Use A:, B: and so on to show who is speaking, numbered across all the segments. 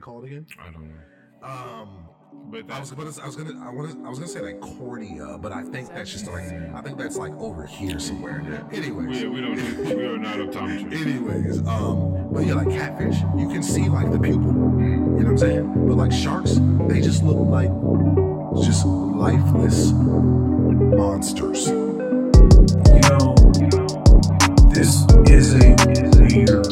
A: I call it again?
B: I don't know.
A: Um,
B: But
A: I was, gonna, I was gonna, I was, I was gonna say like cornea, but I think that's just like, I think that's like over here somewhere. Anyways,
B: we, we don't need, we are not optometry.
A: anyways, um, but yeah, like catfish, you can see like the pupil. You know what I'm saying? But like sharks, they just look like just lifeless monsters.
C: You know, this is a weird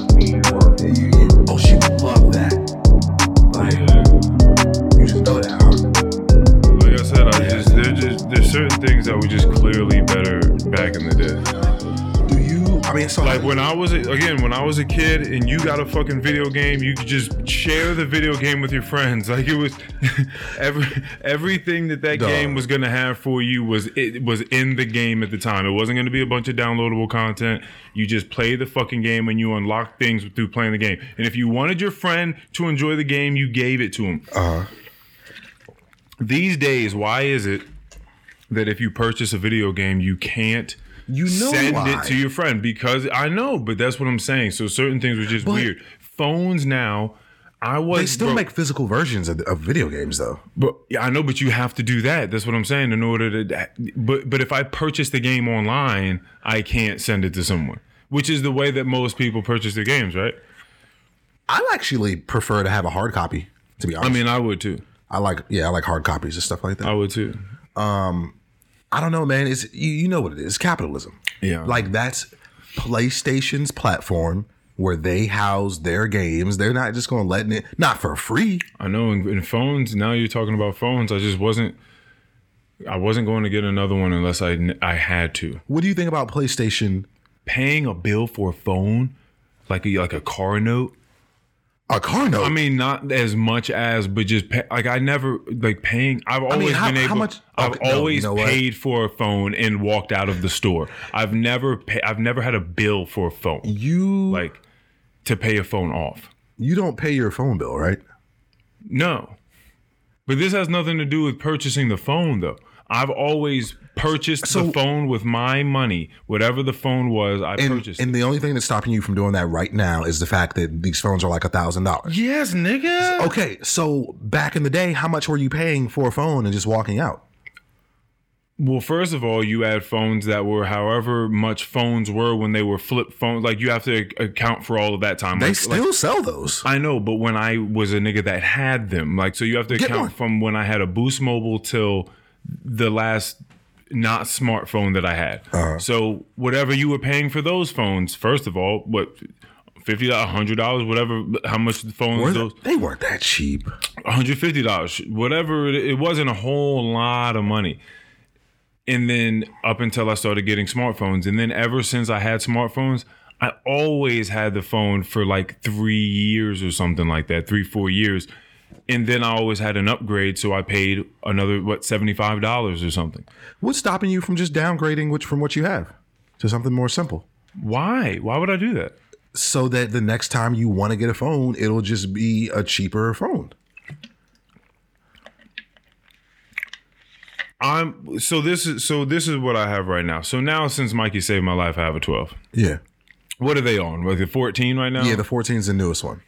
B: certain things that were just clearly better back in the day.
A: Do you? I mean, so
B: Like when I was a, again when I was a kid and you got a fucking video game, you could just share the video game with your friends. Like it was every everything that that
A: Dog.
B: game was gonna have for you was it was in the game at the time. It wasn't gonna be a bunch of downloadable content. You just play the fucking game and you unlock things through playing the game. And if you wanted your friend to enjoy the game, you gave it to him.
A: uh,
B: These days, why is it that if you purchase a video game, you can't
A: You know
B: send
A: why.
B: it to your friend? Because I know, but that's what I'm saying. So certain things were just
A: But-
B: weird. Phones now, I was
A: they still
B: bro,
A: make physical versions of, of video games, though.
B: but yeah, I know, but you have to do that. That's what I'm saying. In order to, but but if I purchase the game online, I can't send it to someone, which is the way that most people purchase their games, right?
A: I actually prefer to have a hard copy. To be honest, I
B: mean, I would too.
A: I like yeah, I like hard copies and stuff like that.
B: I would too.
A: Um, I don't know, man. It's you, you know what it is. Capitalism.
B: Yeah.
A: Like that's PlayStation's platform where they house their games. They're not just going to let it not for free.
B: I know in, in phones now you're talking about phones. I just wasn't. I wasn't going to get another one unless I I had to.
A: What do you think about PlayStation?
B: Paying a bill for a phone, like a, like a car note.
A: A car note.
B: I mean, not as much as, but just pay, like I never like paying. I've always
A: how-
B: been
A: how much-
B: I've
A: okay, no,
B: always
A: you know what?
B: paid for a phone and walked out of the store. I've never pay, I've never had a bill for a phone,
A: you
B: like to pay a phone off.
A: you don't pay your phone bill, right?
B: No. But this has nothing to do with purchasing the phone, though. I've always purchased
A: So-
B: the phone with my money. Whatever the phone was, I
A: And,
B: purchased.
A: and the only thing that's stopping you from doing that right now is the fact that these phones are like a thousand dollars.
B: yes, nigga.
A: Okay, so back in the day, how much were you paying for a phone and just walking out?
B: Well, first of all, you had phones that were however much phones were when they were flip phones. Like you have to account for all of that time.
A: They
B: Like-
A: still
B: like-
A: sell those.
B: I know, but when I was a nigga that had them, like so you have to
A: Get
B: account
A: one.
B: from when I had a Boost Mobile till the last not smartphone that I had.
A: Uh-huh.
B: So whatever you were paying for those phones, first of all, what fifty dollars, hundred dollars, whatever, how much the phones
A: Were
B: those
A: they, weren't that cheap.
B: hundred fifty dollars, whatever. It, it wasn't a whole lot of money. And then up until I started getting smartphones, and then ever since I had smartphones, I always had the phone for like three years or something like that, three four years. And then I always had an upgrade, so I paid another what seventy five dollars or something.
A: What's stopping you from just downgrading which from what you have to something more simple?
B: Why? Why would I do that?
A: So that the next time you want to get a phone, it'll just be a cheaper phone.
B: I'm so this is so this is what I have right now. So now since Mikey saved my life, I have a twelve.
A: Yeah.
B: What are they on? Like the fourteen right now?
A: Yeah, the 14 is the newest one.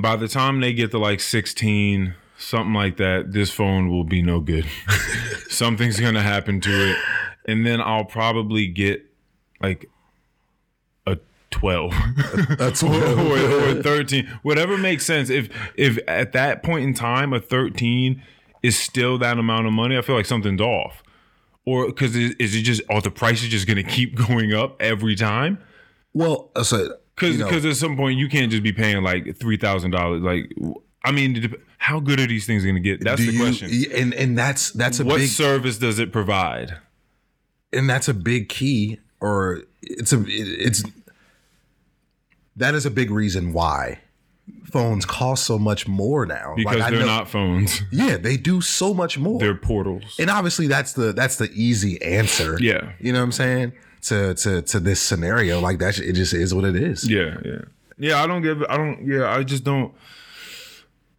B: By the time they get to like 16 something like that this phone will be no good. Something's gonna happen to it. And then i'll probably get like a 12
A: That's
B: or, or 13 whatever makes sense. If if at that point in time a 13 is still that amount of money i feel like something's off. Or because is, is it just are the prices just gonna keep going up every time?
A: Well, I so
B: because because at some point you can't just be paying like three thousand dollars. Like, I mean, how good are these things going to get? That's the
A: you-
B: question.
A: And and that's that's a big.
B: What
A: big
B: service does it provide?
A: and that's a big key or it's a it's that is a big reason why phones cost so much more now
B: Because
A: I
B: they're
A: know-
B: not phones;
A: yeah they do so much more
B: they're portals.
A: and obviously that's the that's the easy answer
B: Yeah.
A: you know what i'm saying to to to this scenario like that it just is what it is
B: yeah, yeah, yeah. I don't give. I don't. Yeah, I just don't.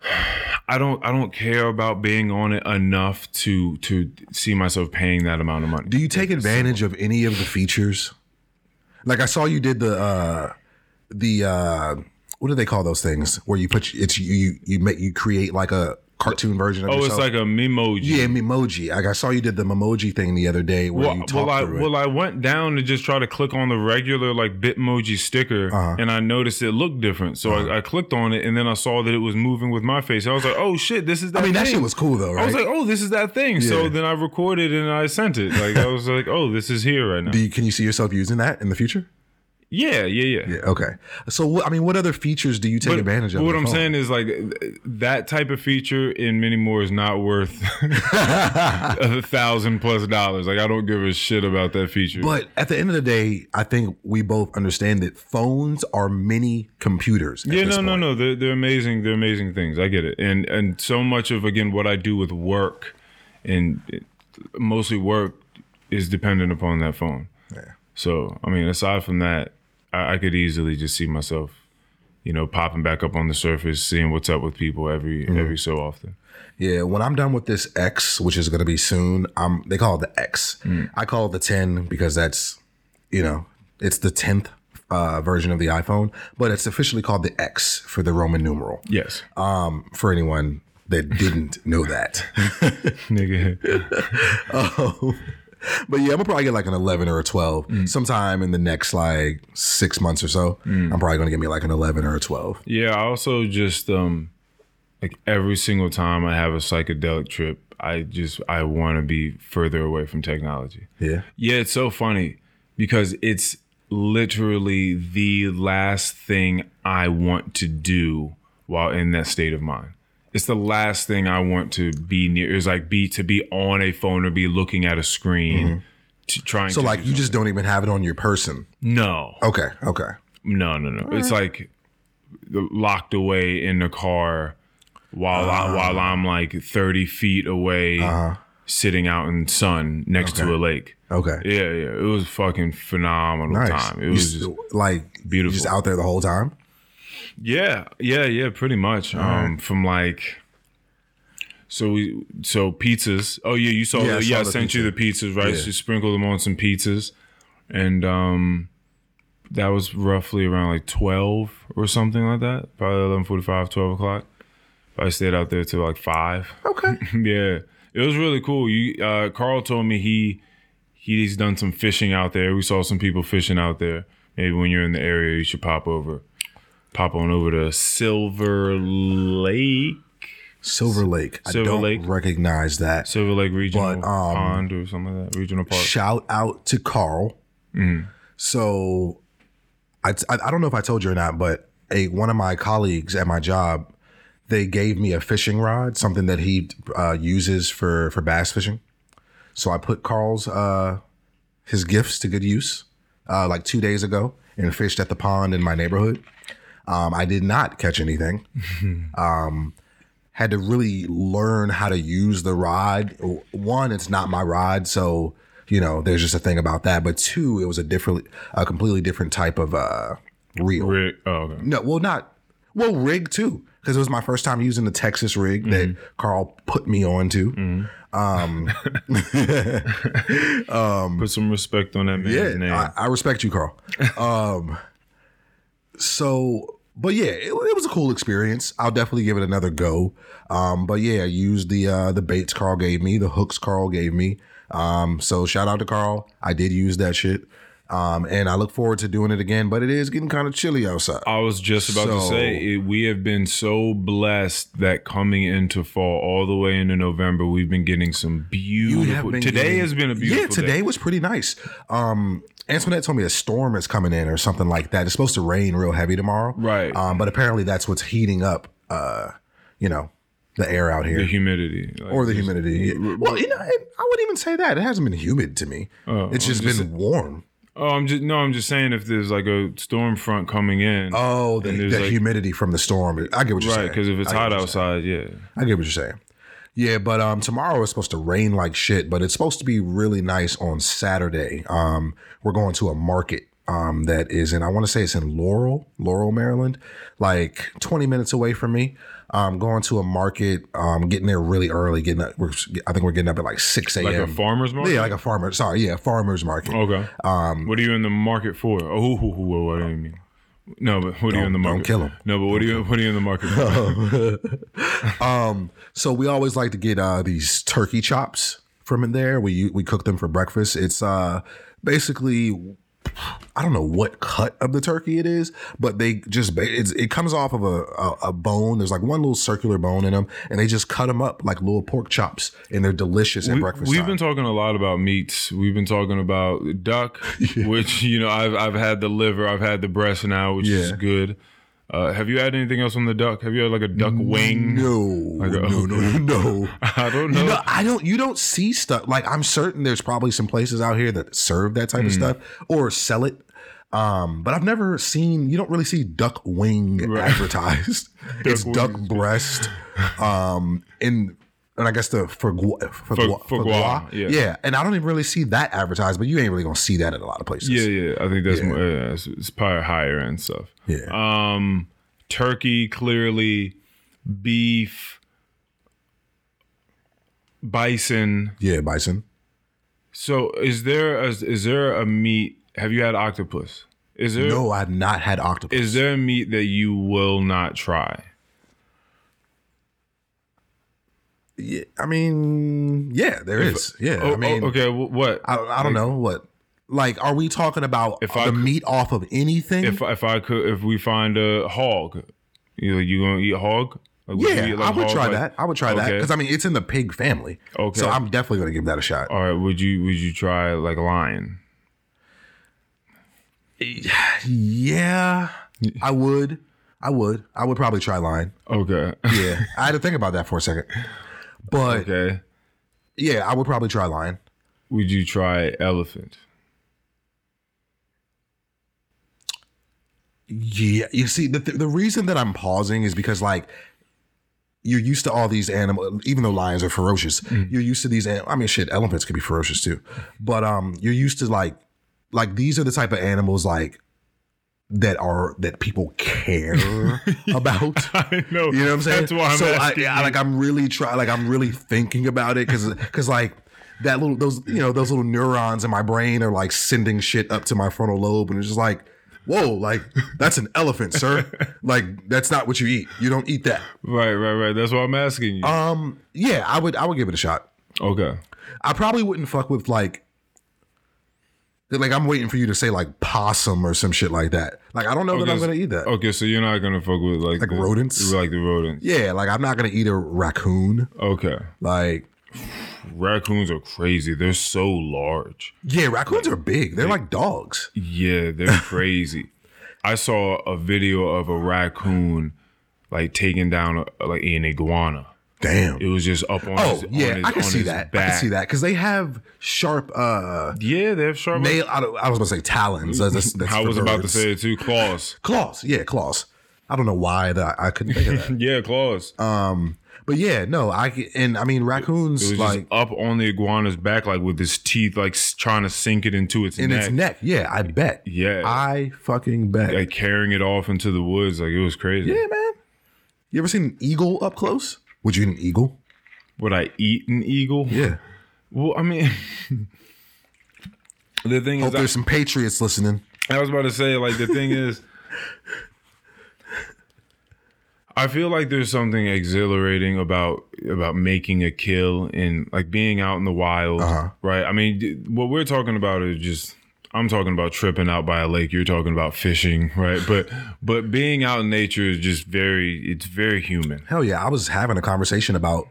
B: I don't. I don't care about being on it enough to to see myself paying that amount of money.
A: do you take advantage of any of the features like i saw you did the uh the uh what do they call those things where you put it's you you you make you create like a cartoon version of
B: Oh,
A: yourself?
B: it's like a memoji.
A: yeah, emoji. Like I saw you did the emoji thing the other day where
B: Well,
A: you talked
B: well, I well, I went down to just try to click on the regular like Bitmoji sticker,
A: Uh-huh.
B: and I noticed it looked different. So I, I clicked on it, and then I saw that it was moving with my face. I was like, "Oh shit, this is that."
A: I mean, that shit was cool though, right?
B: I was like, "Oh, this is that thing." So then I recorded and I sent it. Like I was like, "Oh, this is here right now."
A: do you, can you see yourself using that in the future?
B: Yeah, yeah, yeah.
A: Yeah. Okay. So I mean, what other features do you take
B: But-
A: advantage of?
B: What I'm
A: phone?
B: saying is like that type of feature and many more is not worth a thousand plus dollars. Like I don't give a shit about that feature.
A: But at the end of the day, I think we both understand that phones are mini computers.
B: Yeah, no, no,
A: point.
B: no. They're they're amazing. They're amazing things. I get it. And and so much of again what I do with work, and mostly work, is dependent upon that phone.
A: Yeah.
B: So I mean, aside from that, I, I could easily just see myself, you know, popping back up on the surface, seeing what's up with people every
A: Mm-hmm.
B: every so often.
A: Yeah, when I'm done with this X, which is going to be soon, um, they call it the X.
B: Mm.
A: I call it the 10 because that's, you know, it's the 10th uh, version of the iPhone, but it's officially called the X for the Roman numeral.
B: Yes,
A: Um, for anyone that didn't know that.
B: nigga.
A: But yeah, I'm gonna probably get like an 11 or a 12
B: Mm.
A: sometime in the next like six months or so. I'm probably gonna get me like an 11 or a 12.
B: Yeah, I also just um like every single time I have a psychedelic trip, I just I want to be further away from technology.
A: Yeah.
B: Yeah, it's so funny because it's literally the last thing I want to do while in that state of mind. It's the last thing I want to be near. Is like be to be on a phone or be looking at a screen, to trying.
A: Mm-hmm. So
B: to
A: like
B: do
A: you just don't even have it on your person.
B: no,
A: Okay. Okay.
B: no, no, no. It's like locked away in the car while I, while I'm like 30 feet away, sitting out in sun next to a lake.
A: Okay.
B: Yeah, yeah. It was fucking phenomenal
A: Nice.
B: time. It
A: You
B: was just,
A: like
B: beautiful.
A: Just out there the whole time.
B: Yeah, yeah, yeah. Pretty much. Um, from like. So we so pizzas. Oh yeah, you saw.
A: Yeah, I saw
B: yeah, I
A: the
B: sent you the pizzas, right?
A: Yeah.
B: So you sprinkled them on some pizzas, and um, that was roughly around like twelve or something like that. Probably 11:45, 12 o'clock. I stayed out there till like five.
A: Okay.
B: yeah, it was really cool. You, uh, Carl told me he he's done some fishing out there. We saw some people fishing out there. Maybe when you're in the area, you should pop over, pop on over to Silver Lake,
A: Silver Lake. I
B: Silver
A: don't
B: Lake.
A: recognize that.
B: Silver Lake Regional
A: But, um,
B: Pond or something like that. Regional Park.
A: Shout out to Carl.
B: Mm-hmm.
A: So, I, I I don't know if I told you or not, but a one of my colleagues at my job, they gave me a fishing rod, something that he uh, uses for for bass fishing. So I put Carl's uh, his gifts to good use, uh, like two days ago, and fished at the pond in my neighborhood. Um, I did not catch anything. um, had to really learn how to use the rod. One, it's not my rod, so you know there's just a thing about that. But two, it was a different, a completely different type of uh, reel.
B: Rick. Oh, okay.
A: No, well, not well rig too, because it was my first time using the Texas rig that Carl put me onto.
B: Put some respect on that man's
A: Yeah,
B: name.
A: I, I respect you, Carl. um, so, but yeah, it, it was a cool experience. I'll definitely give it another go. Um, but yeah, I used the uh, the baits Carl gave me, the hooks Carl gave me. Um, so shout out to Carl. I did use that shit. Um, and I look forward to doing it again. But it is getting kind of chilly outside.
B: I was just about to say it, we have been so blessed that coming into fall all the way into November, we've been getting some beautiful. Today
A: getting-
B: has been a beautiful.
A: Yeah, today
B: day.
A: was pretty nice. Um, Antoinette told me a storm is coming in or something like that. It's supposed to rain real heavy tomorrow.
B: Right.
A: Um, but apparently that's what's heating up. Uh, you know, the air out here.
B: the humidity like,
A: or the humidity. Well, you know, I wouldn't even say that. It hasn't been humid to me.
B: Oh,
A: it's just
B: just-
A: been warm.
B: Oh, I'm just no. I'm just saying if there's like a storm front coming in.
A: Oh, the,
B: there's
A: the
B: like-
A: humidity from the storm. I get what you're
B: right.
A: saying.
B: Because if it's
A: I
B: hot outside, yeah.
A: I get what you're saying. Yeah, but um, tomorrow is supposed to rain like shit, but it's supposed to be really nice on Saturday. Um, we're going to a market um that is in I want to say it's in Laurel, Laurel, Maryland, like 20 minutes away from me. Um, going to a market, um, getting there really early. Getting up, we're, I think we're getting up at like 6 a.m.
B: Like a farmer's market.
A: Yeah, like a farmer. Sorry, yeah, farmer's market.
B: Okay. Um, what are you in the market for? Oh, what do you mean? No, but what are you in the
A: Don't- don't
B: market?
A: kill 'em.
B: No, but what are you what are you in the market? for?
A: Um, so we always like to get uh these turkey chops from in there. We we cook them for breakfast. It's uh basically I don't know what cut of the turkey it is, but they just it's, it comes off of a, a a bone. There's like one little circular bone in them, and they just cut them up like little pork chops, and they're delicious at
B: we,
A: breakfast
B: we've
A: time.
B: been talking a lot about meats. We've been talking about duck, which you know I've I've had the liver, I've had the breast now, which is good. Uh, have you had anything else on the duck? Have you had like a duck wing?
A: no,
B: Like a-
A: no, no, no.
B: I don't know.
A: You know, I don't. You don't see stuff like I'm certain there's probably some places out here that serve that type of
B: Hmm.
A: stuff or sell it. Um, but I've never seen. You don't really see duck wing advertised. it's
B: wing
A: duck breast. Um, in and I guess the for for
B: Foie- foie gras, yeah.
A: yeah. And I don't even really see that advertised. But you ain't really gonna see that at a lot of places.
B: yeah, yeah. I think that's more. Yeah, it's, it's probably higher end stuff.
A: Yeah.
B: Um, turkey clearly, beef, bison.
A: yeah, bison.
B: So is there a, is there a meat? Have you had octopus? Is there
A: No, I've not had octopus.
B: is there a meat that you will not try?
A: Yeah, I mean, yeah, there is. Yeah,
B: Oh,
A: I mean,
B: oh, okay. wh- What?
A: I, I don't know what. Like, are we talking about
B: If
A: the
B: I
A: meat off of anything?
B: if if I could if we find a hog, you you gonna eat hog? Like,
A: yeah,
B: eat, like,
A: I would
B: hog,
A: try
B: like-
A: that. I would try that because I mean it's in the pig family.
B: Okay.
A: so I'm definitely gonna give that a shot.
B: All right. Would you would you try like lion?
A: Yeah, I would. I would. I would probably try lion.
B: Okay.
A: Yeah, I had to think about that for a second. But
B: okay.
A: yeah, I would probably try lion.
B: Would you try elephant?
A: Yeah, you see, the the reason that I'm pausing is because like you're used to all these animals, even though lions are ferocious.
B: Mm.
A: You're used to these. I mean, shit, elephants can be ferocious too, but um, you're used to like like these are the type of animals like that are that people care about.
B: I know.
A: You know what I'm saying?
B: That's why I'm
A: so I,
B: asking.
A: I-
B: you.
A: like I'm really try like I'm really thinking about it because because like that little those you know those little neurons in my brain are like sending shit up to my frontal lobe and it's just like whoa like that's an elephant sir like that's not what you eat you don't eat that
B: right, right, right. That's why I'm asking you.
A: um yeah I would I would give it a shot
B: okay.
A: I probably wouldn't fuck with like like I'm waiting for you to say like possum or some shit like that like I don't know that I'm gonna eat that
B: Okay, so you're not gonna fuck with like
A: Like
B: the,
A: rodents?
B: like the rodents.
A: yeah like I'm not gonna eat a raccoon
B: Okay.
A: like
B: Raccoons are crazy. They're so large.
A: Yeah, raccoons are big. They're like dogs.
B: Yeah, they're crazy. I saw a video of a raccoon like taking down a, like an iguana.
A: Damn.
B: It was just up on
A: Oh
B: his,
A: yeah,
B: his,
A: I can see that. I can see that because they have sharp uh
B: Yeah, they have sharp.
A: nail. I, I was gonna say talons. That's, that's, that's
B: I was about to say it too. Claws.
A: claws. Yeah, claws. I don't know why that I couldn't think of that.
B: Yeah, claws.
A: um, but yeah, no, I can- and I mean raccoons
B: it was
A: like
B: just up on the iguana's back, like with his teeth, like trying to sink it into its
A: in
B: neck.
A: its neck. Yeah, I bet.
B: Yeah.
A: I fucking bet.
B: like carrying it off into the woods. Like it was crazy.
A: yeah, man. You ever seen an eagle up close? Would you eat an eagle?
B: Would I eat an eagle?
A: Yeah.
B: Well, I mean, the thing
A: Hope
B: is, I,
A: there's some patriots listening.
B: I was about to say, like, the thing is, I feel like there's something exhilarating about about making a kill and like being out in the wild,
A: Uh-huh.
B: right? I mean, what we're talking about is just. I'm talking about tripping out by a lake. You're talking about fishing, right? But but being out in nature is just very it's very human.
A: Hell yeah, I was having a conversation about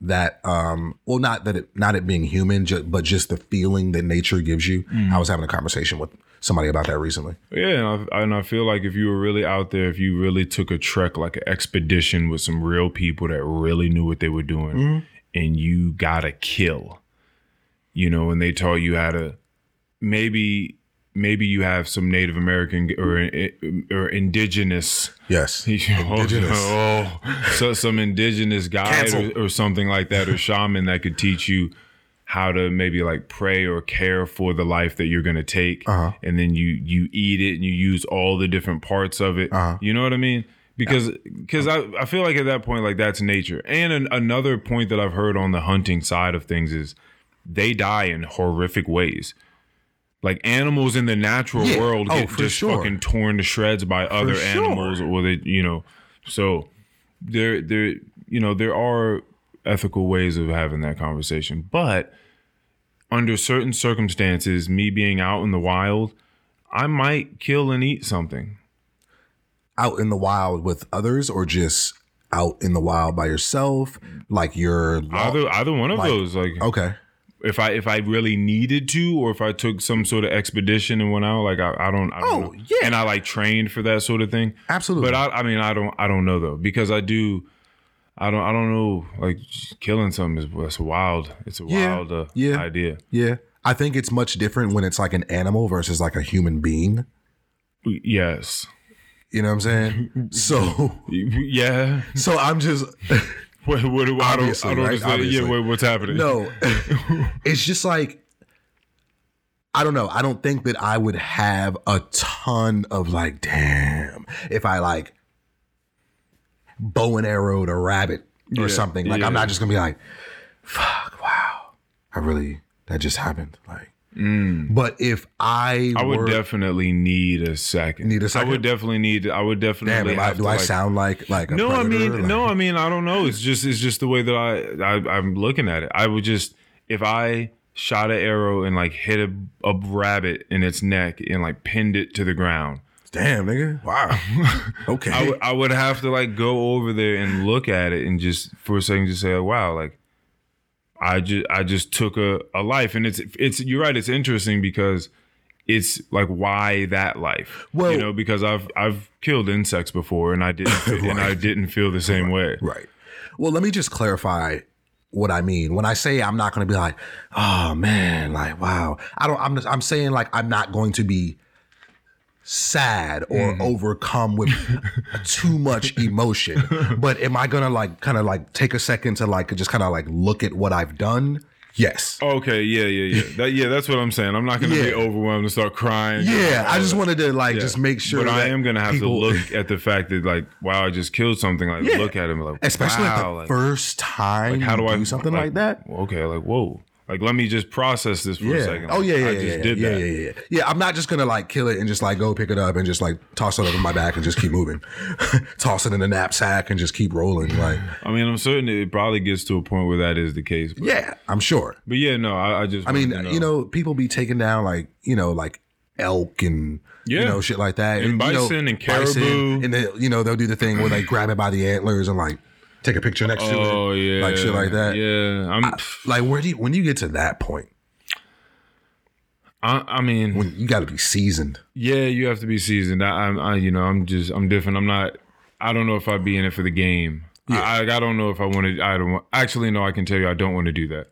A: that. Um, well, not that it, not it being human, ju- but just the feeling that nature gives you.
B: Mm.
A: I was having a conversation with somebody about that recently.
B: Yeah, and I, and I feel like if you were really out there, if you really took a trek, like an expedition with some real people that really knew what they were doing,
A: Mm-hmm.
B: and you got to kill, you know, and they taught you how to, maybe, maybe you have some Native American or or indigenous,
A: Yes,
B: indigenous, oh, so some indigenous guide or, or something like that, or shaman that could teach you how to maybe like pray or care for the life that you're gonna take,
A: Uh-huh.
B: and then you you eat it and you use all the different parts of it.
A: Uh-huh.
B: You know what I mean? Because because I, I feel like at that point like that's nature. And an, another point that I've heard on the hunting side of things is they die in horrific ways. Like animals in the natural
A: Yeah.
B: world
A: Oh,
B: get
A: for
B: just
A: sure.
B: fucking torn to shreds by other
A: sure.
B: animals, or they, you know. So there, there, you know, there are ethical ways of having that conversation, but under certain circumstances, me being out in the wild, I might kill and eat something.
A: Out in the wild with others, or just out in the wild by yourself, like you're
B: Either either one of
A: like-
B: those, like
A: okay.
B: If I if I really needed to, or if I took some sort of expedition and went out, like I, I don't, I don't
A: Oh,
B: know.
A: yeah.
B: and I like trained for that sort of thing.
A: Absolutely.
B: But I, I mean, I don't, I don't know though, because I do, I don't, I don't know. Like killing something is that's wild. It's a
A: Yeah,
B: wild uh,
A: yeah.
B: idea.
A: Yeah. I think it's much different when it's like an animal versus like a human being.
B: Yes.
A: You know what I'm saying? So
B: Yeah.
A: so I'm just
B: What? What? do I don't. I don't
A: right?
B: understand.
A: Obviously.
B: Yeah. What, what's happening?
A: no. it's just like I don't know. I don't think that I would have a ton of like, damn, if I like bow and arrowed a rabbit or
B: Yeah,
A: something. Like
B: yeah.
A: I'm not just gonna be like, fuck, wow. I really that just happened. Like but if I,
B: Mm. I would
A: were,
B: definitely need a second.
A: Need a
B: I
A: second?
B: I would definitely need. I would definitely.
A: damn, am I, do I
B: like,
A: sound like like a
B: No, I mean,
A: Like-
B: no, I mean, I don't know. It's just, it's just the way that I, I, I'm looking at it. I would just, if I shot an arrow and like hit a, a rabbit in its neck and like pinned it to the ground,
A: Damn, nigga. Wow. Okay.
B: I would, I would have to like go over there and look at it and just for a second just say, wow, like I just, I just took a, a life, and it's, it's, you're right. It's interesting because it's like why that life
A: Well-
B: you know because i've i've killed insects before and i didn't and i didn't feel the same way
A: Right. Well, let me just clarify what I mean. When I say I'm not going to be like, oh man, like wow. I don't. I'm. just, I'm saying like I'm not going to be sad or
B: Mm-hmm.
A: overcome with too much emotion. But am I gonna like kind of like take a second to like just kind of like look at what I've done? Yes.
B: Okay, yeah, yeah, yeah. That, yeah, that's what I'm saying. I'm not going to be overwhelmed and start crying.
A: Yeah, I just wanted to like
B: Yeah.
A: just make sure.
B: But I am going to have
A: people-
B: to look at the fact that, like, wow, I just killed something. Like,
A: Yeah.
B: look at him, like,
A: especially
B: wow,
A: at the
B: like,
A: first time.
B: how do
A: you
B: I
A: do something like, that?
B: Okay, like, whoa, like, let me just process this for a
A: Yeah.
B: second.
A: Oh yeah, yeah,
B: I
A: yeah,
B: just
A: yeah,
B: did
A: yeah,
B: that.
A: yeah, yeah, yeah. Yeah, I'm not just gonna like kill it and just like go pick it up and just like toss it over my back and just keep moving, toss it in the knapsack and just keep rolling. Like,
B: I mean, I'm certain it probably gets to a point where that is the case. But,
A: yeah, I'm sure.
B: but yeah, no, I, I just.
A: I mean,
B: to
A: you know, people be taking down like you know like elk and you know shit like that,
B: And
A: you know,
B: bison and
A: bison,
B: caribou.
A: and then you know they'll do the thing where they grab it by the antlers and like take a picture next to it,
B: Oh yeah,
A: like shit like that.
B: Yeah, I'm.
A: Like, where do you when do you get to that point
B: I, I mean,
A: when you got to be seasoned?
B: Yeah, you have to be seasoned. I, I'm, I, you know, I'm just, I'm different. I'm not. I don't know if I'd be in it for the game. I, I, I don't know if I want to. I don't. Want, actually, no. I can tell you, I don't want to do that.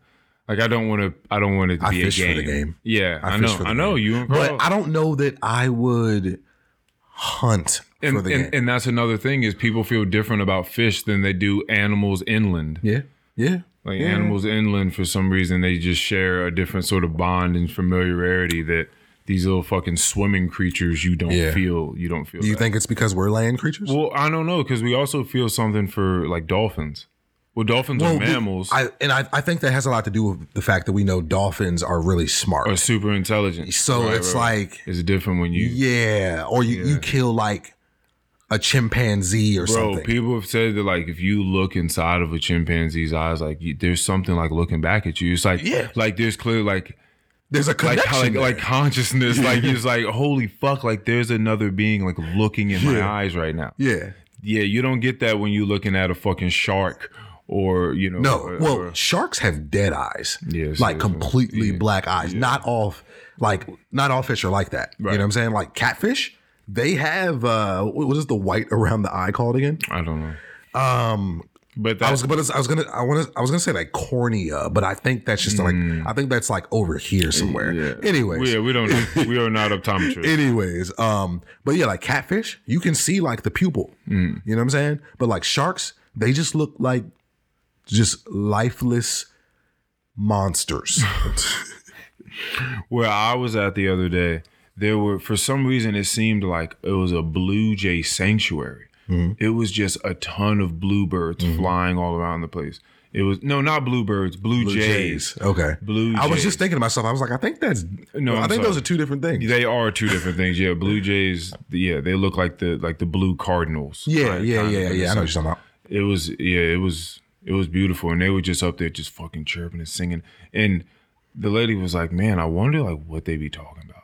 B: Like, I don't want to. I don't want it to
A: I
B: be
A: fish
B: a
A: for
B: game.
A: the game.
B: Yeah,
A: I
B: I, know.
A: for
B: I know
A: game.
B: you
A: But I don't know that I would hunt for
B: and,
A: the
B: and,
A: game.
B: and that's another thing is people feel different about fish than they do animals inland.
A: yeah, yeah.
B: Like
A: Yeah.
B: animals inland, for some reason, they just share a different sort of bond and familiarity that these little fucking swimming creatures you don't
A: Yeah.
B: feel. You don't feel.
A: Do you
B: that.
A: think it's because we're land creatures?
B: Well, I don't know because we also feel something for like dolphins. Well, dolphins
A: Well,
B: are
A: we-
B: mammals.
A: I, and I, I think that has a lot to do with the fact that we know dolphins are really smart.
B: are super intelligent.
A: So
B: Right,
A: it's
B: right, right.
A: like,
B: it's different when you.
A: yeah, or you, you kill like a chimpanzee or
B: Bro,
A: something.
B: people have said that like if you look inside of a chimpanzee's eyes, like you, there's something like looking back at you. It's like
A: Yeah.
B: like there's clearly like
A: There's a
B: like
A: connection.
B: like
A: there.
B: like consciousness. like it's like holy fuck, like there's another being like looking in my eyes right now.
A: yeah.
B: Yeah, you don't get that when you're looking at a fucking shark or you know.
A: No,
B: or-
A: well,
B: or-
A: sharks have dead eyes.
B: Yes,
A: like completely
B: yeah.
A: black eyes. Not all, like not all fish are like that. You know what I'm saying? Like catfish, they have uh, what is the white around the eye called again?
B: I don't know,
A: Um,
B: but
A: I was, but I was gonna, I want to, I was gonna say like cornea, but I think that's just like, I think that's like over here somewhere.
B: Mm. yeah.
A: Anyways,
B: yeah, we don't. we are not optometrists.
A: anyways, um, but yeah, like catfish, you can see like the pupil.
B: Mm.
A: You know what I'm saying? But like sharks, they just look like just lifeless monsters.
B: Where I was at the other day, there were for some reason it seemed like it was a blue jay sanctuary. Mm-hmm. it was just a ton of bluebirds mm-hmm. flying all around the place. It was no, not bluebirds, blue,
A: Blue
B: jays.
A: Okay.
B: Blue
A: I was just thinking to myself, I was like, I think that's
B: No,
A: I
B: I'm
A: think
B: sorry.
A: those are two different things.
B: They are two different things. Yeah, blue jays. Yeah, they look like the like the blue cardinals.
A: Yeah,
B: right,
A: yeah, yeah, yeah. I know what you're talking about.
B: it was yeah it was it was beautiful and they were just up there just fucking chirping and singing and the lady was like man i wonder like what they be talking about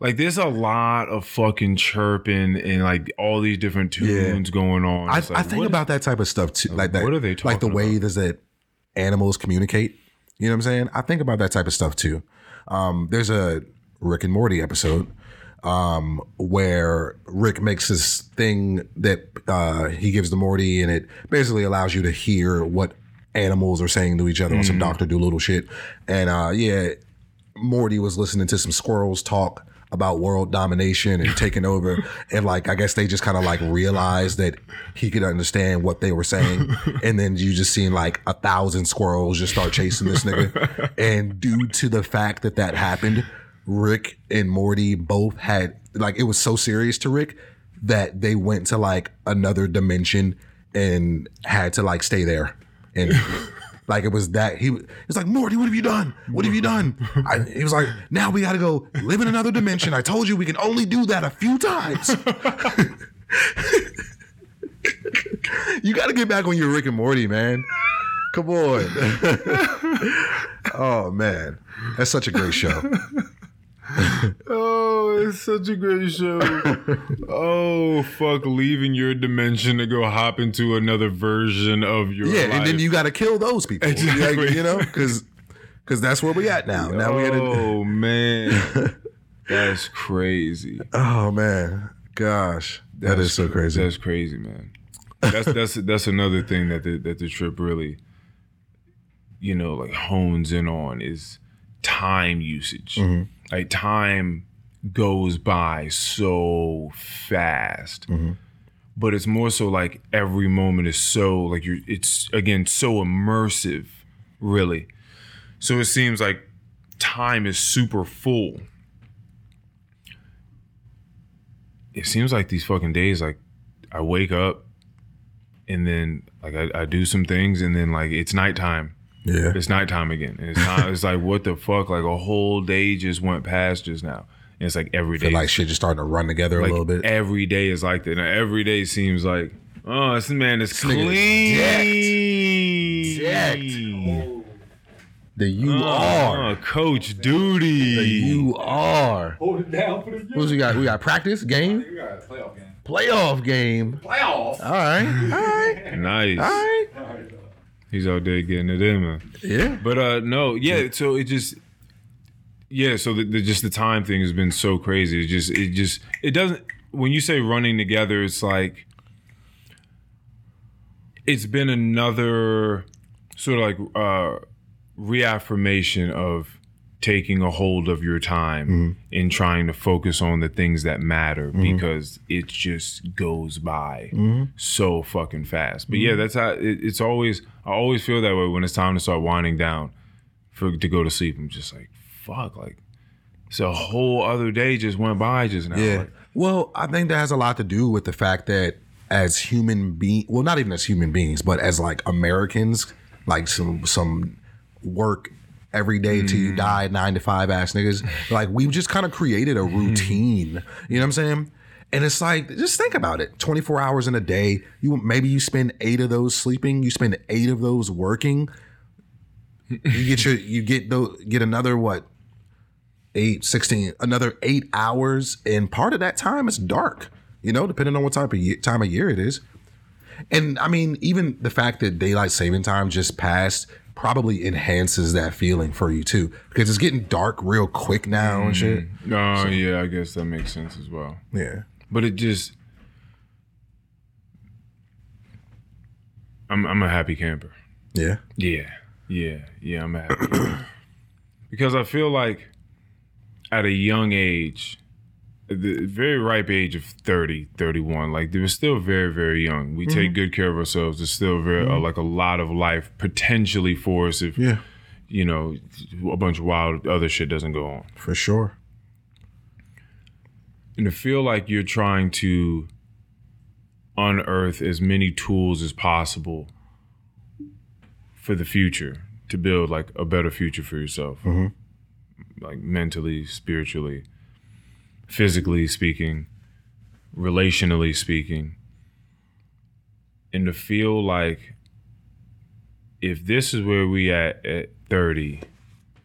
B: like there's a lot of fucking chirping and like all these different tunes going on
A: I,
B: like,
A: I think about that type of stuff too. Like that.
B: what are they talking about?
A: Like the way that that animals communicate. You know what I'm saying? I think about that type of stuff too. Um, there's a Rick and Morty episode um, where Rick makes this thing that uh, he gives to Morty, and it basically allows you to hear what animals are saying to each other on some Doctor Dolittle shit. And uh, yeah, Morty was listening to some squirrels talk about world domination and taking over. And like I guess they just kind of like realized that he could understand what they were saying. And then you just seen like a thousand squirrels just start chasing this nigga. And due to the fact that that happened Rick and Morty both had like it was so serious to Rick that they went to like another dimension and had to like stay there. And like it was that he was like Morty, what have you done? What have you done? I, he was like, now we got to go live in another dimension. I told you we can only do that a few times. you got to get back on your Rick and Morty, man. Come on. oh man, that's such a great show.
B: Oh it's such a great show oh fuck leaving your dimension to go hop into another version of your
A: Yeah,
B: life.
A: and then you got to kill those people.
B: Exactly.
A: Like, you know, because because that's where we at now. Now we at.
B: Oh man that's crazy
A: oh man, gosh, that is so crazy.
B: That's crazy, man. That's that's that's another thing that the that the trip really, you know, like hones in on is time usage.
A: Mm-hmm.
B: Like time goes by so fast.
A: Mm-hmm.
B: But it's more so like every moment is so like you're it's again so immersive, really. So it seems like time is super full. It seems like these fucking days, like I wake up and then like I, I do some things and then like it's nighttime.
A: Yeah,
B: It's nighttime again. And it's not it's like what the fuck? Like a whole day just went past just now. And it's like every day
A: feel like shit just starting to run together
B: like
A: a little bit.
B: every day is like that. Now, every day seems like, oh, this man is
A: nigga
B: clean.
A: Decked. The you
B: Oh,
A: are.
B: Coach Duty.
A: The You are.
D: Hold it down for the
A: What we got? We got practice game,
D: You got a playoff game.
A: playoff game.
D: Playoff.
A: All right, all right,
B: nice.
A: all right.
B: He's out there getting it in, man.
A: Yeah,
B: But uh, no, yeah. So it just, yeah. So the, the just the time thing has been so crazy. It just, it just, it doesn't. When you say running together, it's like, it's been another sort of like uh, reaffirmation of taking a hold of your time mm-hmm. and trying to focus on the things that matter mm-hmm. because it just goes by mm-hmm. so fucking fast. But yeah, that's how it, it's always. I always feel that way when it's time to start winding down for to go to sleep. I'm just like, fuck, like it's a whole other day just went by just now.
A: yeah.
B: Like,
A: Well, I think that has a lot to do with the fact that as human being, well, not even as human beings, but as like Americans, like some some work every day till you mm. die, nine to five ass niggas. Like we've just kind of created a mm-hmm. routine. You know what I'm saying? And it's like, just think about it. 24 hours in a day. You maybe you spend eight of those sleeping. You spend eight of those working. You get your you get those get another what eight, 16, another eight hours. And part of that time is dark, you know, depending on what type of year, time of year it is. And I mean, even the fact that daylight saving time just passed probably enhances that feeling for you too, because it's getting dark real quick now and shit. Mm-hmm.
B: no, yeah, I guess that makes sense as well.
A: Yeah.
B: But it just, I'm I'm a happy camper.
A: Yeah.
B: Yeah, yeah, yeah. I'm happy because I feel like at a young age, the very ripe age of 30, 31, like they were still very, very young. We take mm-hmm. good care of ourselves. There's still very uh, mm-hmm. like a lot of life potentially for us if
A: Yeah.
B: you know a bunch of wild other shit doesn't go on.
A: For sure.
B: and to feel like you're trying to unearth as many tools as possible for the future to build like a better future for yourself, mm-hmm. like mentally, spiritually, physically speaking, relationally speaking, and to feel like if this is where we at at 30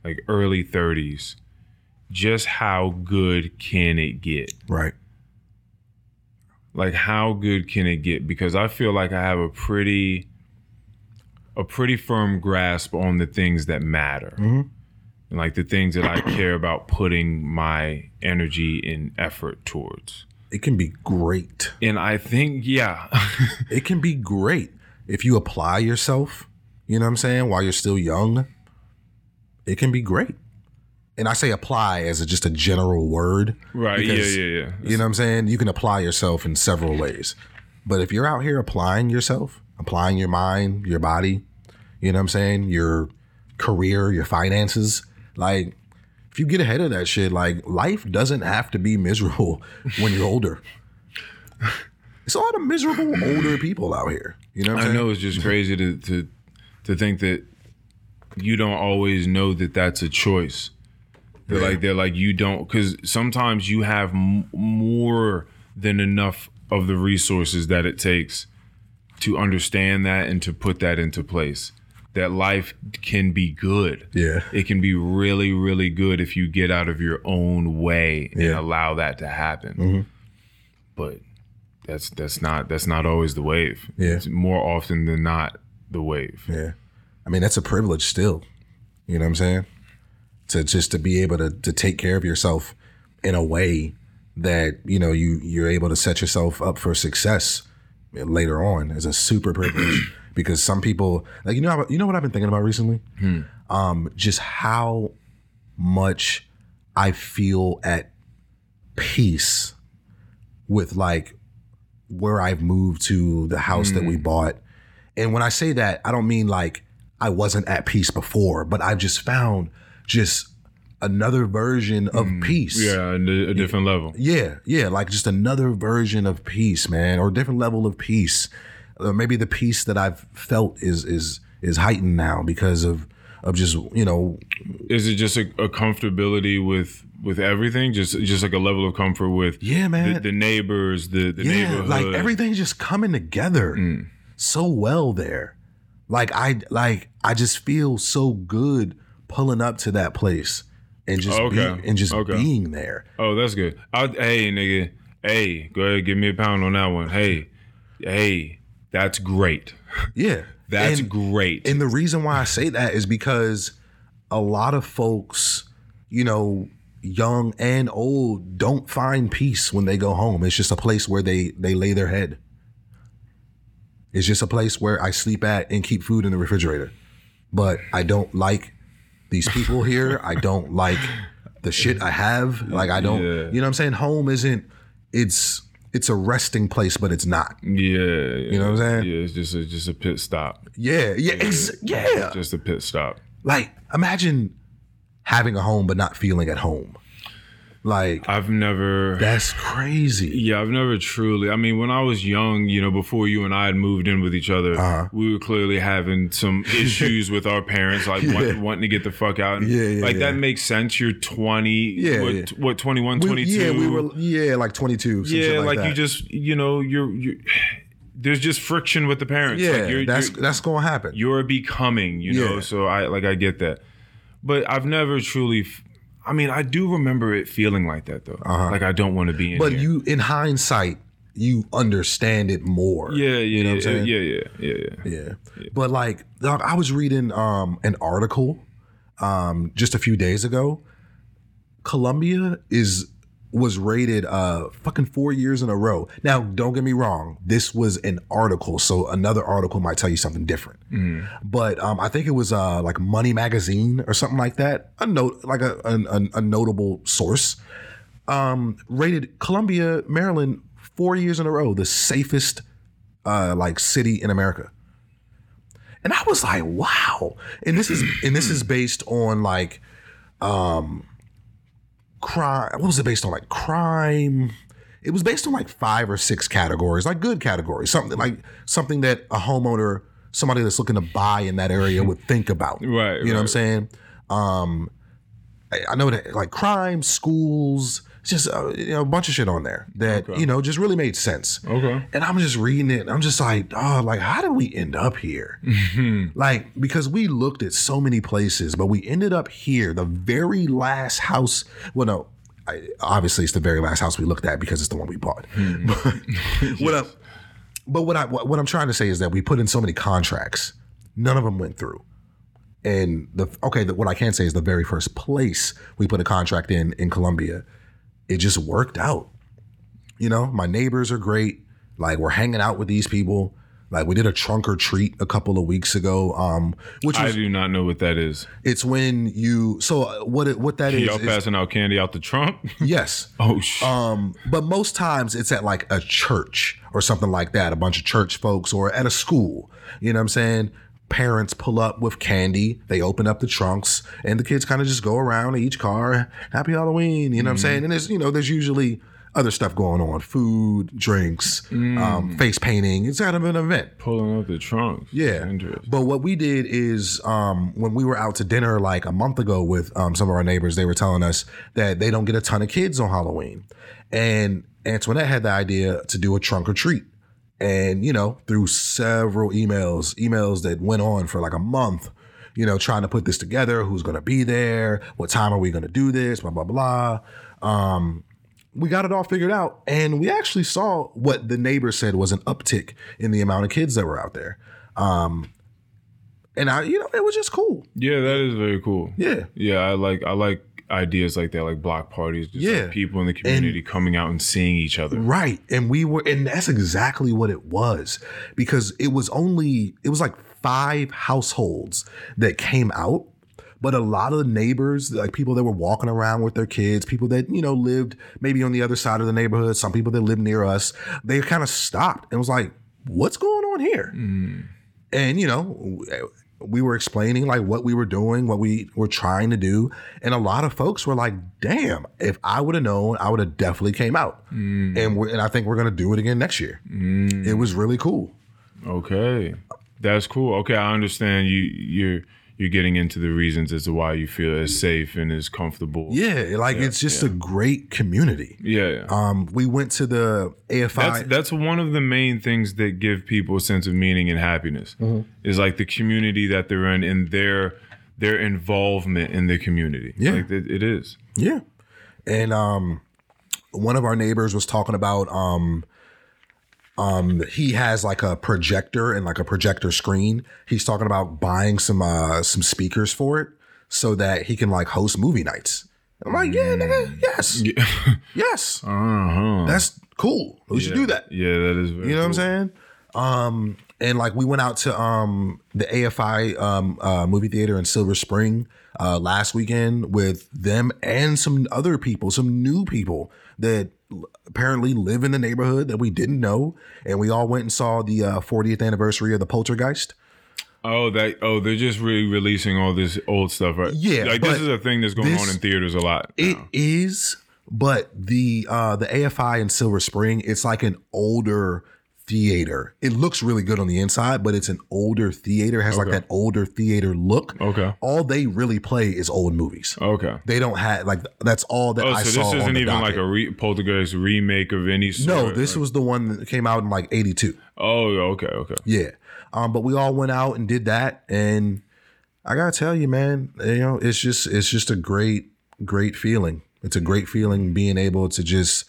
B: like early 30s just how good can it get?
A: Right.
B: like how good can it get? Because i feel like i have a pretty a pretty firm grasp on the things that matter mm-hmm. And like the things that i care about putting my energy and effort towards
A: It can be great.
B: and i think yeah
A: It can be great if you apply yourself, you know what I'm saying, while you're still young. It can be great. And I say apply as a, just a general word.
B: right
A: because,
B: yeah yeah yeah
A: You know what I'm saying? You can apply yourself in several ways. But if you're out here applying yourself, applying your mind, your body, you know what I'm saying, your career, your finances, like if you get ahead of that shit, like life doesn't have to be miserable when you're older. It's a lot of miserable older people out here. You know
B: I
A: saying?
B: know it's just crazy to to to think that you don't always know that that's a choice. They're
A: Yeah.
B: like they're like you don't because sometimes you have m- more than enough of the resources that it takes to understand that and to put that into place. That life can be good.
A: Yeah.
B: It can be really, really good if you get out of your own way and
A: Yeah. Mm-hmm.
B: allow that to happen. But that's that's not that's not always the wave.
A: Yeah.
B: It's more often than not the wave.
A: Yeah. I mean, that's a privilege still. You know what I'm saying? To just to be able to to take care of yourself in a way that, you know, you you're able to set yourself up for success later on is a super privilege because some people like you know how- you know what I've been thinking about recently? Hmm. Um just how much I feel at peace with like where I've moved to the house that we hmm. bought. And when I say that, I don't mean like I wasn't at peace before, but I've just found just another version of hmm. peace.
B: Yeah, a, a different level.
A: Yeah, yeah, like just another version of peace, man, or a different level of peace. Or maybe the peace that I've felt is is is heightened now because of of just you know
B: Is it just a, a comfortability with with everything? Just just like a level of comfort with
A: Yeah, man.
B: the, the neighbors, the the
A: yeah,
B: neighborhood.
A: like everything's just coming together mm. so well there. Like I like I just feel so good pulling up to that place and just
B: Okay,
A: being, and just
B: okay.
A: being there.
B: Oh, that's good. i hey, nigga. Hey, go ahead, give me a pound on that one. Hey, hey, that's great.
A: Yeah,
B: That's
A: and,
B: great.
A: And the reason why I say that is because a lot of folks, you know, young and old, don't find peace when they go home. It's just a place where they they lay their head. It's just a place where I sleep at and keep food in the refrigerator. But I don't like these people here. I don't like the shit I have. Like I don't,
B: Yeah.
A: you know what I'm saying? Home isn't. It's it's a resting place, but it's not.
B: yeah, you
A: know what I'm saying?
B: Yeah, it's just a, just a pit stop.
A: Yeah, yeah, ex- yeah.
B: Just a pit stop.
A: Like, imagine having a home but not feeling at home. Like,
B: I've never.
A: that's crazy.
B: Yeah, I've never truly. I mean, when I was young, you know, before you and I had moved in with each other,
A: Uh-huh.
B: we were clearly having some issues with our parents, like want, wanting to get the fuck out. And,
A: Yeah, yeah,
B: like
A: yeah.
B: that makes sense. You're 20,
A: Yeah,
B: what,
A: yeah.
B: what 21,
A: We-
B: 22.
A: yeah, we were, yeah, like 22. Some
B: yeah, like,
A: like,
B: you just, you know, you're, you're there's just friction with the parents.
A: yeah,
B: like you're,
A: that's
B: you're,
A: that's gonna happen.
B: you're becoming, you know.
A: Yeah.
B: So I like I get that, but I've never truly. f- I mean, I do remember it feeling like that though. Like I don't want to be in
A: Uh-huh. but
B: here.
A: you, in hindsight, you understand it more.
B: yeah, yeah,
A: you know what I'm
B: yeah,
A: saying?
B: yeah, yeah, yeah, yeah.
A: Yeah. But like, I was reading um, an article um, just a few days ago. Columbia is was rated uh fucking four years in a row. Now, don't get me wrong, this was an article, so another article might tell you something different. But um, I think it was uh like Money Magazine or something like that. A note like a a, a- a notable source. Um, rated Columbia, Maryland, four years in a row, the safest uh like city in America. And I was like, wow. And this is and this is based on like um crime what was it based on? Like crime. it was based on like five or six categories, like good categories, something like something that a homeowner, somebody that's looking to buy in that area would think about.
B: Right,
A: You know what I'm saying? Um, I, I know that like crime, schools, just uh, you know a bunch of shit on there that you know just really made sense.
B: Okay.
A: And I'm just reading it. And I'm just like, oh, like how did we end up here? like because we looked at so many places, but we ended up here. The very last house. Well, no. I, obviously, it's the very last house we looked at because it's the one we bought. But what I, but what I what, what I'm trying to say is that we put in so many contracts, none of them went through. And the okay, the, what I can say is the very first place we put a contract in in Columbia, it just worked out. You know, my neighbors are great. Like we're hanging out with these people. Like we did a trunk or treat a couple of weeks ago, um, which
B: I
A: was
B: do not know what that is.
A: it's when you. So uh, what it, what that is?
B: Y'all
A: is-
B: passing out candy out the trunk?
A: yes.
B: oh shit.
A: Um, but most times it's at like a church or something like that, a bunch of church folks or at a school. You know what I'm saying? Parents pull up with candy, they open up the trunks, and the kids kind of just go around each car, happy Halloween, you know what I'm saying? And there's, you know, there's usually other stuff going on, food, drinks, um, face painting. It's kind of an event.
B: Pulling up the trunk.
A: Yeah. But what we did is um, when we were out to dinner like a month ago with um, some of our neighbors, they were telling us that they don't get a ton of kids on Halloween. And Antoinette had the idea to do a trunk or treat. And, you know, through several emails, emails that went on for like a month, you know, trying to put this together, who's going to be there, what time are we going to do this, blah, blah, blah. Um, we got it all figured out. And we actually saw what the neighbor said was an uptick in the amount of kids that were out there. Um, and I, you know, it was just cool.
B: Yeah, that is very cool.
A: Yeah.
B: Yeah, I like I like ideas like that, like block parties, just like
A: Yeah.
B: people in the community coming out and seeing each other.
A: Right. And we were, and that's exactly what it was because it was only, it was like five households that came out. But a lot of the neighbors, like people that were walking around with their kids, people that, you know, lived maybe on the other side of the neighborhood, some people that lived near us, they kind of stopped and was like, what's going on here? Mm. And, you know, we were explaining like what we were doing, what we were trying to do. And a lot of folks were like, damn, if I would have known, I would have definitely came out. Mm. And, we're, and I think we're going to do it again next year. Mm. It was really cool.
B: Okay. That's cool. Okay, I understand you you're you're getting into the reasons as to why you feel as safe and as comfortable.
A: Yeah, like it's just a great community.
B: Yeah.
A: Um, we went to the AFI.
B: That's that's one of the main things that give people a sense of meaning and happiness.
A: Mm-hmm.
B: Is like the community that they're in and their their involvement in the community.
A: Yeah.
B: Like it, it is.
A: Yeah. And um one of our neighbors was talking about um um he has like a projector and like a projector screen. He's talking about buying some uh some speakers for it so that he can like host movie nights. I'm like, yeah, nigga, yes. Yes.
B: Uh-huh.
A: That's cool. We should do that.
B: Yeah, that is very
A: You know what I'm saying? Um, and like we went out to um the AFI um uh, movie theater in Silver Spring uh last weekend with them and some other people, some new people that apparently live in the neighborhood that we didn't know, and we all went and saw the uh, 40th anniversary of the Poltergeist.
B: Oh, that oh, they're just re releasing all this old stuff, right?
A: Yeah,
B: like this is a thing that's going
A: this-
B: on in theaters a lot.
A: It
B: now.
A: is, but the uh the AFI in Silver Spring, it's like an older theater. It looks really good on the inside, but it's an older theater, has like that older theater look.
B: Okay.
A: All they really play is old movies.
B: Okay.
A: They don't have like that's all that
B: Oh,
A: I
B: so
A: saw.
B: this isn't even like a re- poltergeist remake of any sort.
A: No, this was the one that came out in like 82.
B: Oh, okay, okay.
A: Yeah. Um, but we all went out and did that. And I gotta tell you, man, you know, it's just it's just a great, great feeling. It's a great feeling being able to just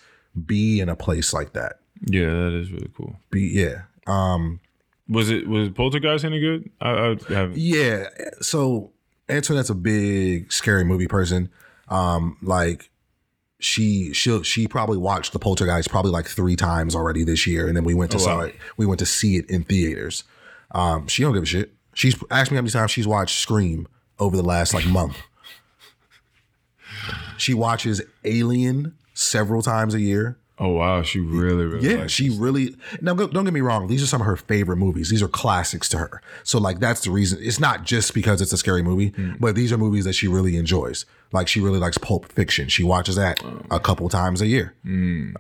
A: be in a place like that.
B: Yeah, that is really cool.
A: Be yeah. Um
B: Was it was Poltergeist any good? I, I haven't.
A: yeah. So Antoinette's a big scary movie person. Um, like she she she probably watched the Poltergeist probably like three times already this year, and then we went to
B: Oh,
A: saw
B: wow.
A: it. We went to see it in theaters. Um, she don't give a shit. She's asked me how many times she's watched Scream over the last like month. She watches Alien several times a year.
B: Oh wow, she really, really.
A: Yeah, she
B: this.
A: really. Now, don't get me wrong; these are some of her favorite movies. These are classics to her. So, like, that's the reason. It's not just because it's a scary movie,
B: Hmm.
A: but these are movies that she really enjoys. Like, she really likes Pulp Fiction. She watches that a couple times a year.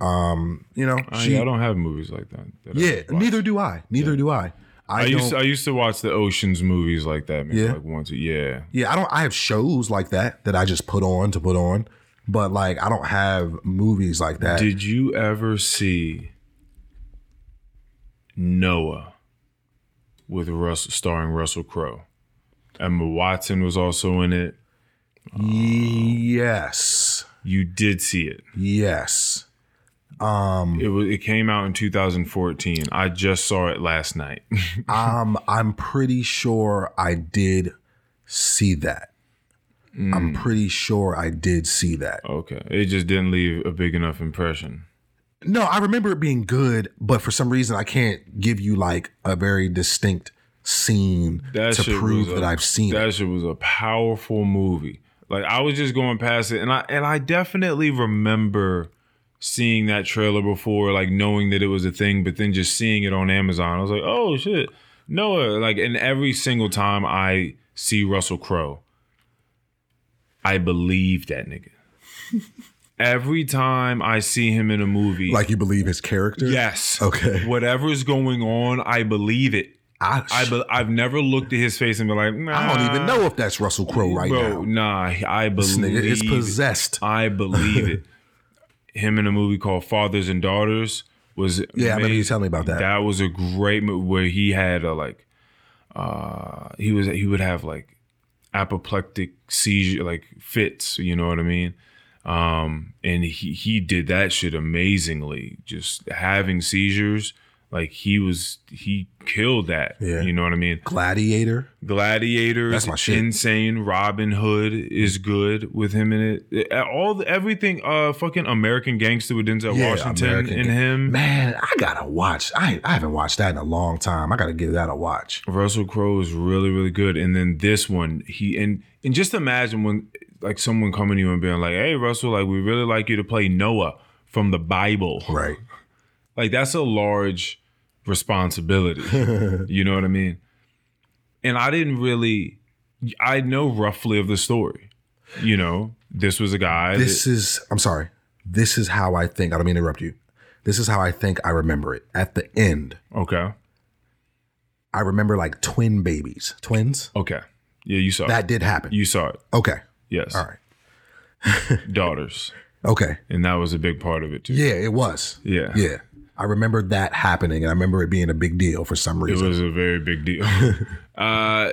A: Um, you know,
B: Oh,
A: she.
B: I don't have movies like that. that
A: yeah, neither do I. Neither do I. I,
B: I
A: don't.
B: used to, I used to watch the Ocean's movies like that. Maybe
A: Yeah.
B: like once. Yeah.
A: yeah, I don't. I have shows like that that I just put on to put on, but like I don't have movies like that.
B: Did you ever see Noah with Russell starring Russell Crowe? Emma Watson was also in it.
A: yes,
B: You did see it.
A: yes.
B: It was. It came out in 2014. I just saw it last night.
A: Um, I'm pretty sure I did see that.
B: Mm.
A: I'm pretty sure I did see that.
B: okay, it just didn't leave a big enough impression.
A: No, I remember it being good, but for some reason I can't give you like a very distinct scene
B: That
A: to prove
B: a-
A: that I've seen it.
B: That
A: it.
B: shit was a powerful movie. Like I was just going past it, and I and I definitely remember seeing that trailer before, like knowing that it was a thing, but then just seeing it on Amazon, I was like, oh shit, Noah. Like, and every single time I see Russell Crowe, I believe that nigga. every time I see him in a movie,
A: Like you believe his character?
B: yes,
A: Okay.
B: Whatever is going on, I believe it.
A: I,
B: I be, I've never looked at his face and been like, nah,
A: I don't even know if that's Russell Crowe right
B: bro.
A: now.
B: Nah, I believe This
A: nigga is
B: it.
A: possessed.
B: I believe it. Him in a movie called Fathers and Daughters was
A: Yeah, I remember you
B: amazing.
A: telling me about that.
B: That was a great movie where he had a like, uh, he was he would have like apoplectic seizure like fits. You know what I mean? Um, and he he did that shit amazingly. Just having seizures, like he was he killed that.
A: Yeah.
B: You know what I mean?
A: Gladiator.
B: Gladiator,
A: That's my shit.
B: Insane. Robin Hood is good with him in it. All the, everything. Uh, fucking American Gangster with Denzel Washington
A: American
B: in him.
A: Man, I gotta watch. I I haven't watched that in a long time. I gotta give that a watch.
B: Russell Crowe is really really good. And then this one, he and and just imagine when like someone coming to you and being like, "Hey, Russell, like we really like you to play Noah from the Bible."
A: Right.
B: Like that's a large responsibility. you know what I mean? And I didn't really I know roughly of the story. You know, this was a guy
A: This is. I'm sorry. This is how I think. I don't mean to interrupt you. This is how I think I remember it. At the end,
B: okay.
A: I remember like twin babies, twins.
B: Okay. Yeah, you saw
A: That
B: it.
A: did happen.
B: You saw it.
A: Okay.
B: Yes.
A: All right.
B: Daughters.
A: Okay.
B: And that was a big part of it too.
A: Yeah, it was.
B: Yeah.
A: Yeah. I remember that happening, and I remember it being a big deal for some reason.
B: It was a very big deal. uh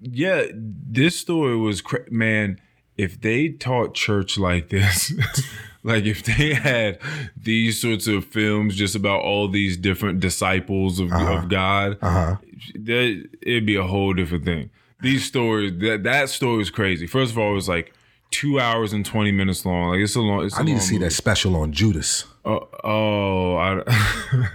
B: yeah, this story was cra- man, if they taught church like this, like if they had these sorts of films just about all these different disciples of, of God,
A: uh-huh.
B: that it'd be a whole different thing. These stories, that that story is crazy. First of all, it was like two hours and twenty minutes long. Like it's a long. It's a
A: I need to see
B: movie.
A: that special on Judas.
B: Oh, oh, I,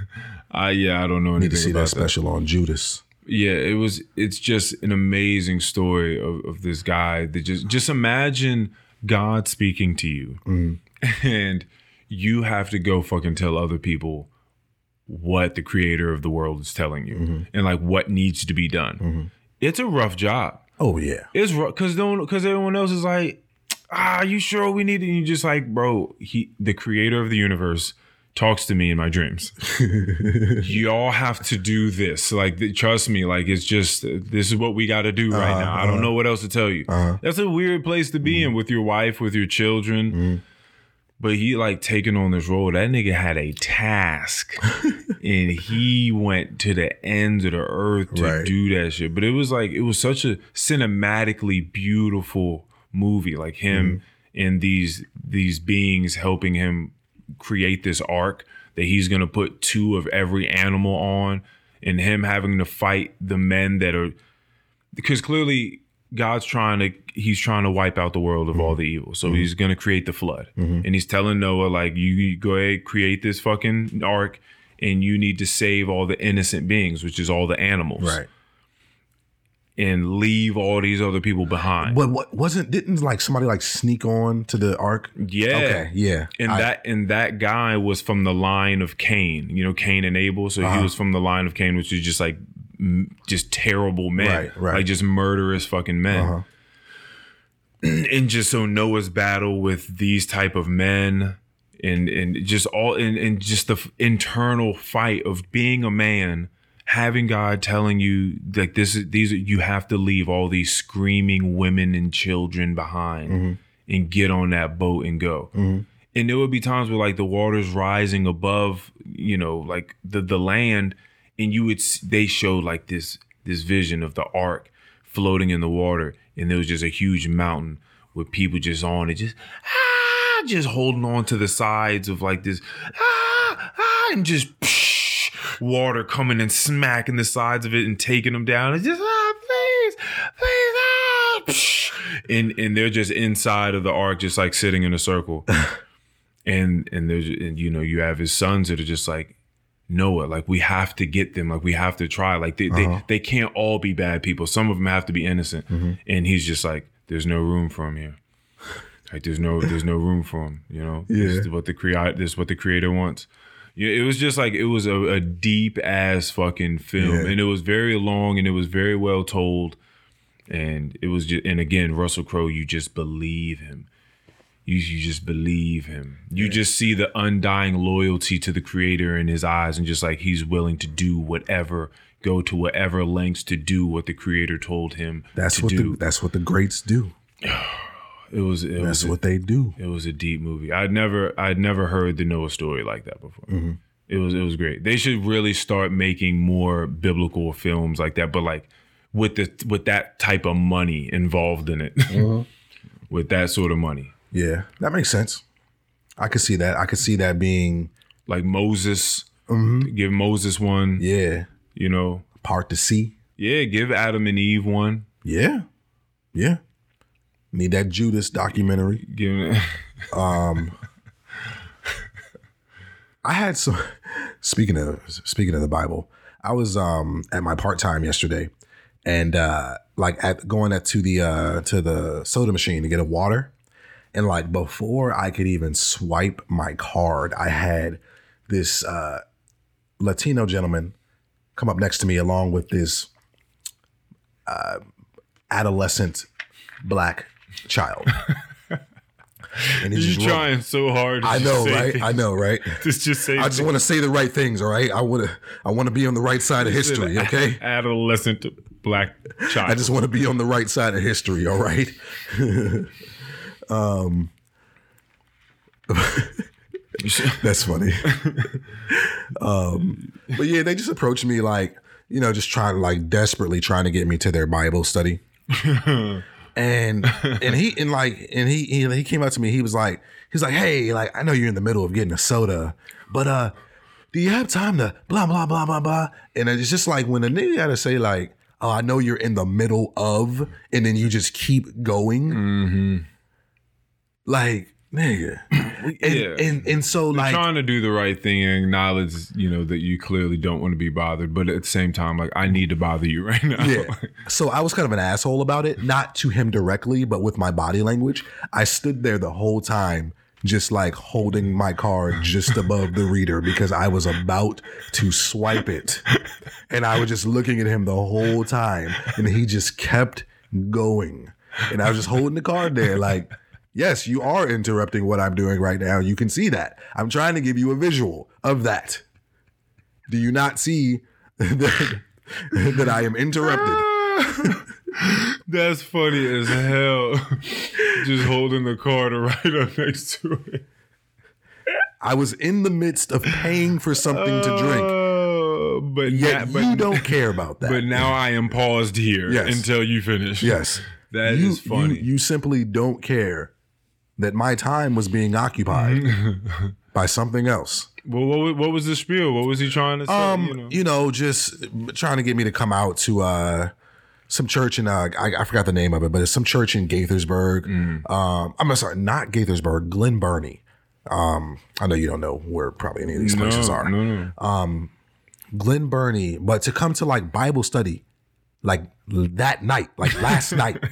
B: I, yeah, I don't know
A: I
B: anything
A: need to see that special on Judas.
B: yeah, it was. It's just an amazing story of, of this guy that just just imagine God speaking to you, mm-hmm. and you have to go fucking tell other people what the creator of the world is telling you, mm-hmm. and like what needs to be done. Mm-hmm. It's a rough job.
A: Oh yeah.
B: It's rough because don't because everyone else is like, ah, you sure we need it? And you just like, bro, he the creator of the universe talks to me in my dreams. Y'all have to do this. Like, th- trust me. Like, it's just this is what we got to do right uh-huh, now. I don't uh-huh. know what else to tell you. Uh-huh. That's a weird place to be in mm-hmm. with your wife, with your children. Mm-hmm. But he like taking on this role. That nigga had a task, and he went to the ends of the earth to
A: Right.
B: do that shit. But it was like it was such a cinematically beautiful movie. Like him mm-hmm. and these these beings helping him create this ark that he's gonna put two of every animal on, and him having to fight the men that are because clearly God's trying to he's trying to wipe out the world of mm-hmm. all the evil. So mm-hmm. he's going to create the flood. And he's telling Noah like you, you go ahead create this fucking ark and you need to save all the innocent beings, which is all the animals.
A: Right.
B: And leave all these other people behind.
A: But what wasn't didn't like somebody like sneak on to the ark?
B: Yeah.
A: Okay, yeah.
B: And
A: I-
B: that and that guy was from the line of Cain, you know, Cain and Abel. So
A: Uh-huh.
B: he was from the line of Cain, which is just like m- just terrible men,
A: Right, right.
B: like just murderous fucking men.
A: Uh-huh.
B: And just so Noah's battle with these type of men, and and just all and, and just the f- internal fight of being a man, having God telling you like this is these are, you have to leave all these screaming women and children behind
A: Mm-hmm.
B: and get on that boat and go. And there would be times where like the water's rising above, you know, like the the land, and you would they showed like this this vision of the ark floating in the water, and there was just a huge mountain with people just on it, just ah, just holding on to the sides of like this ah, ah, and just water coming and smacking the sides of it and taking them down. It's just ah, please, please, ah, and and they're just inside of the ark, just like sitting in a circle. and and there's and you know you have his sons that are just like Noah, like we have to get them, like we have to try, like they
A: Uh-huh.
B: they, they can't all be bad people. Some of them have to be innocent,
A: Mm-hmm.
B: and he's just like, there's no room for him here. Like there's no there's no room for him. You know, this
A: Yeah.
B: is what the create this is what the creator wants. Yeah, it was just like it was a, a deep ass fucking film,
A: Yeah.
B: and it was very long, and it was very well told, and it was just and again Russell Crowe, you just believe him you, you just believe him. You just see the undying loyalty to the creator in his eyes and just like he's willing to do whatever, go to whatever lengths to do what the creator told him
A: that's
B: to
A: what
B: do.
A: the that's what the greats do.
B: it was it
A: That's
B: was a,
A: what they do.
B: it was a deep movie. I'd never I'd never heard the Noah story like that before.
A: Mm-hmm.
B: It was it was great. They should really start making more biblical films like that, but like with the with that type of money involved in it.
A: Mm-hmm.
B: with that sort of money.
A: Yeah, that makes sense. I could see that. I could see that being
B: like Moses. Give Moses one.
A: Mm-hmm. yeah
B: You know,
A: part to see.
B: yeah. Give Adam and Eve one.
A: Yeah, yeah. Need that Judas documentary.
B: Give. me.
A: I had some. Speaking of speaking of the Bible, I was um at my part time yesterday, and uh like at going at to the uh to the soda machine to get a water, and like before I could even swipe my card, I had this uh Latino gentleman come up next to me along with this uh adolescent black child. And he's
B: you
A: just ro-
B: trying so hard.
A: I know, right?
B: things.
A: I know, right?
B: Just just say.
A: I just want to say the right things, all right? I want to I want to be on the right side of history, okay?
B: Adolescent black child.
A: I just want to be on the right side of history, all right? Um. that's funny. um, but yeah, they just approached me like, you know, just trying to like desperately trying to get me to their Bible study. And and he and like and he, he he came up to me. He was like, he's like, hey, like I know you're in the middle of getting a soda, but uh, do you have time to blah blah blah blah blah? And it's just like when a nigga gotta say like, oh, I know you're in the middle of, and then you just keep going. Like nigga, and,
B: Yeah.
A: and and so like
B: trying to do the right thing and acknowledge, you know, that you clearly don't want to be bothered, but at the same time, like I need to bother you right now.
A: Yeah. So I was kind of an asshole about it, not to him directly, but with my body language. I stood there the whole time, just like holding my card just above the reader because I was about to swipe it. And I was just looking at him the whole time. And he just kept going. And I was just holding the card there, like, yes, you are interrupting what I'm doing right now. You can see that. I'm trying to give you a visual of that. Do you not see that, that I am interrupted?
B: That's funny as hell. Just holding the card right up next to it.
A: I was in the midst of paying for something to drink.
B: Uh, but
A: Yet
B: na- but,
A: you don't care about that.
B: But now I am paused here
A: Yes.
B: until you finish.
A: yes.
B: That is
A: you,
B: funny.
A: You, you simply don't care that my time was being occupied by something else.
B: Well, what, what was the spiel? What was he trying to say?
A: Um,
B: you know?
A: just trying to get me to come out to uh some church in uh I, I forgot the name of it, but it's some church in Gaithersburg.
B: Mm.
A: Um, I'm sorry, not Gaithersburg, Glen Burnie. Um, I know you don't know where probably any of these places
B: no,
A: are.
B: no, no.
A: Glen Burnie, but to come to like Bible study, like that night, like last night.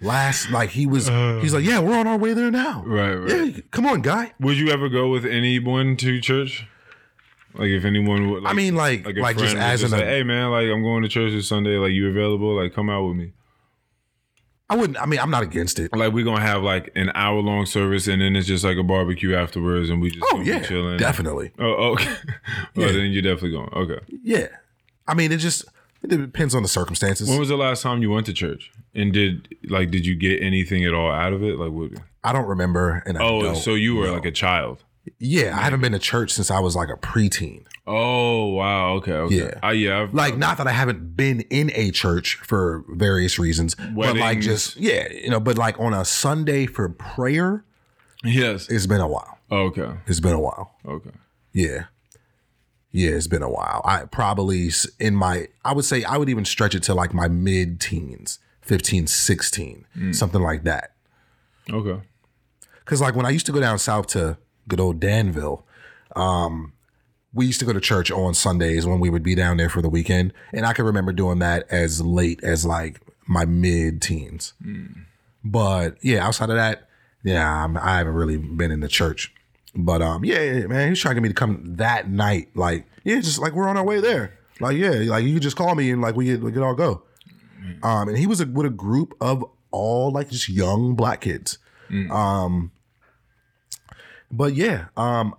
A: Last like he was he's like, uh. Yeah, we're on our way there now.
B: Right, right.
A: Yeah, come on, guy.
B: Would you ever go with anyone to church? Like if anyone would like,
A: I mean, like
B: like
A: like, just as an
B: like, hey man, like I'm going to church this Sunday, like you available? Like come out with me.
A: I wouldn't I mean, I'm not against it.
B: Like we're gonna have like an hour long service and then it's just like a barbecue afterwards and we just
A: Oh yeah.
B: chilling.
A: Definitely.
B: Oh okay. well oh,
A: Yeah.
B: then you're definitely going. Okay.
A: Yeah. I mean it just it depends on the circumstances.
B: When was the last time you went to church? And did like did you get anything at all out of it? Like what
A: I don't remember and I
B: Oh, so you were
A: know.
B: like a child.
A: Yeah, I haven't been to church since I was like a preteen.
B: Oh wow, okay, okay.
A: Yeah.
B: Uh, yeah, I've,
A: Like, not that I haven't been in a church for various reasons, but like just yeah, you know. But like on a Sunday for prayer,
B: yes.
A: it's been a while.
B: Okay.
A: It's been a while.
B: Okay.
A: Yeah, yeah, it's been a while. I probably in my, I would say I would even stretch it to like my mid teens, 15, 16, something like that.
B: Okay.
A: Because like when I used to go down south to good old Danville, um, we used to go to church on Sundays when we would be down there for the weekend, and I can remember doing that as late as like my mid teens. But yeah, outside of that, yeah, I'm, I haven't really been in the church. But um, yeah, yeah, man, he's trying to get me to come that night. Like, yeah, just like we're on our way there. Like, yeah, like you could just call me and like we could, we could all go. Um, and he was a, with a group of all like just young black kids. Um, but yeah, um,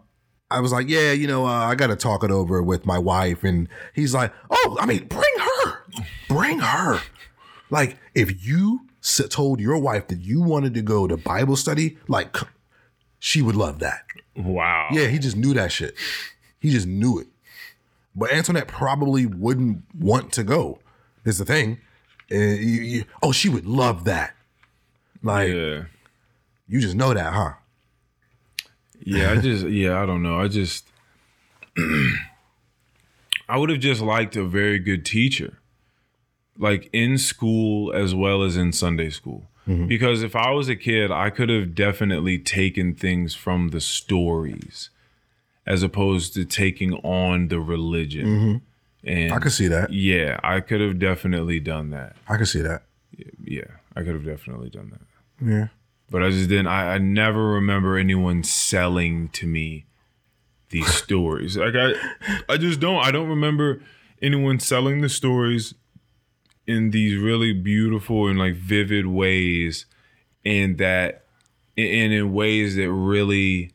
A: I was like, yeah, you know, uh, I got to talk it over with my wife, and he's like, oh, I mean, bring her, bring her. Like, if you told your wife that you wanted to go to Bible study, like, she would love that.
B: Wow.
A: Yeah, he just knew that shit. He just knew it. But Antoinette probably wouldn't want to go. Is the thing. Uh, you- you- oh, she would love that. Like,
B: Yeah.
A: you just know that, huh?
B: Yeah, I just yeah, I don't know. I just I would have just liked a very good teacher. Like in school as well as in Sunday school. Mm-hmm. Because if I was a kid, I could have definitely taken things from the stories as opposed to taking on the religion. Mm-hmm. And
A: I could see that.
B: yeah, I could have definitely done that.
A: I could see that.
B: Yeah, I could have definitely done that.
A: Yeah.
B: but I just didn't. I, I never remember anyone selling to me these stories. Like I, I just don't. I don't remember anyone selling the stories in these really beautiful and like vivid ways, and that, and in ways that really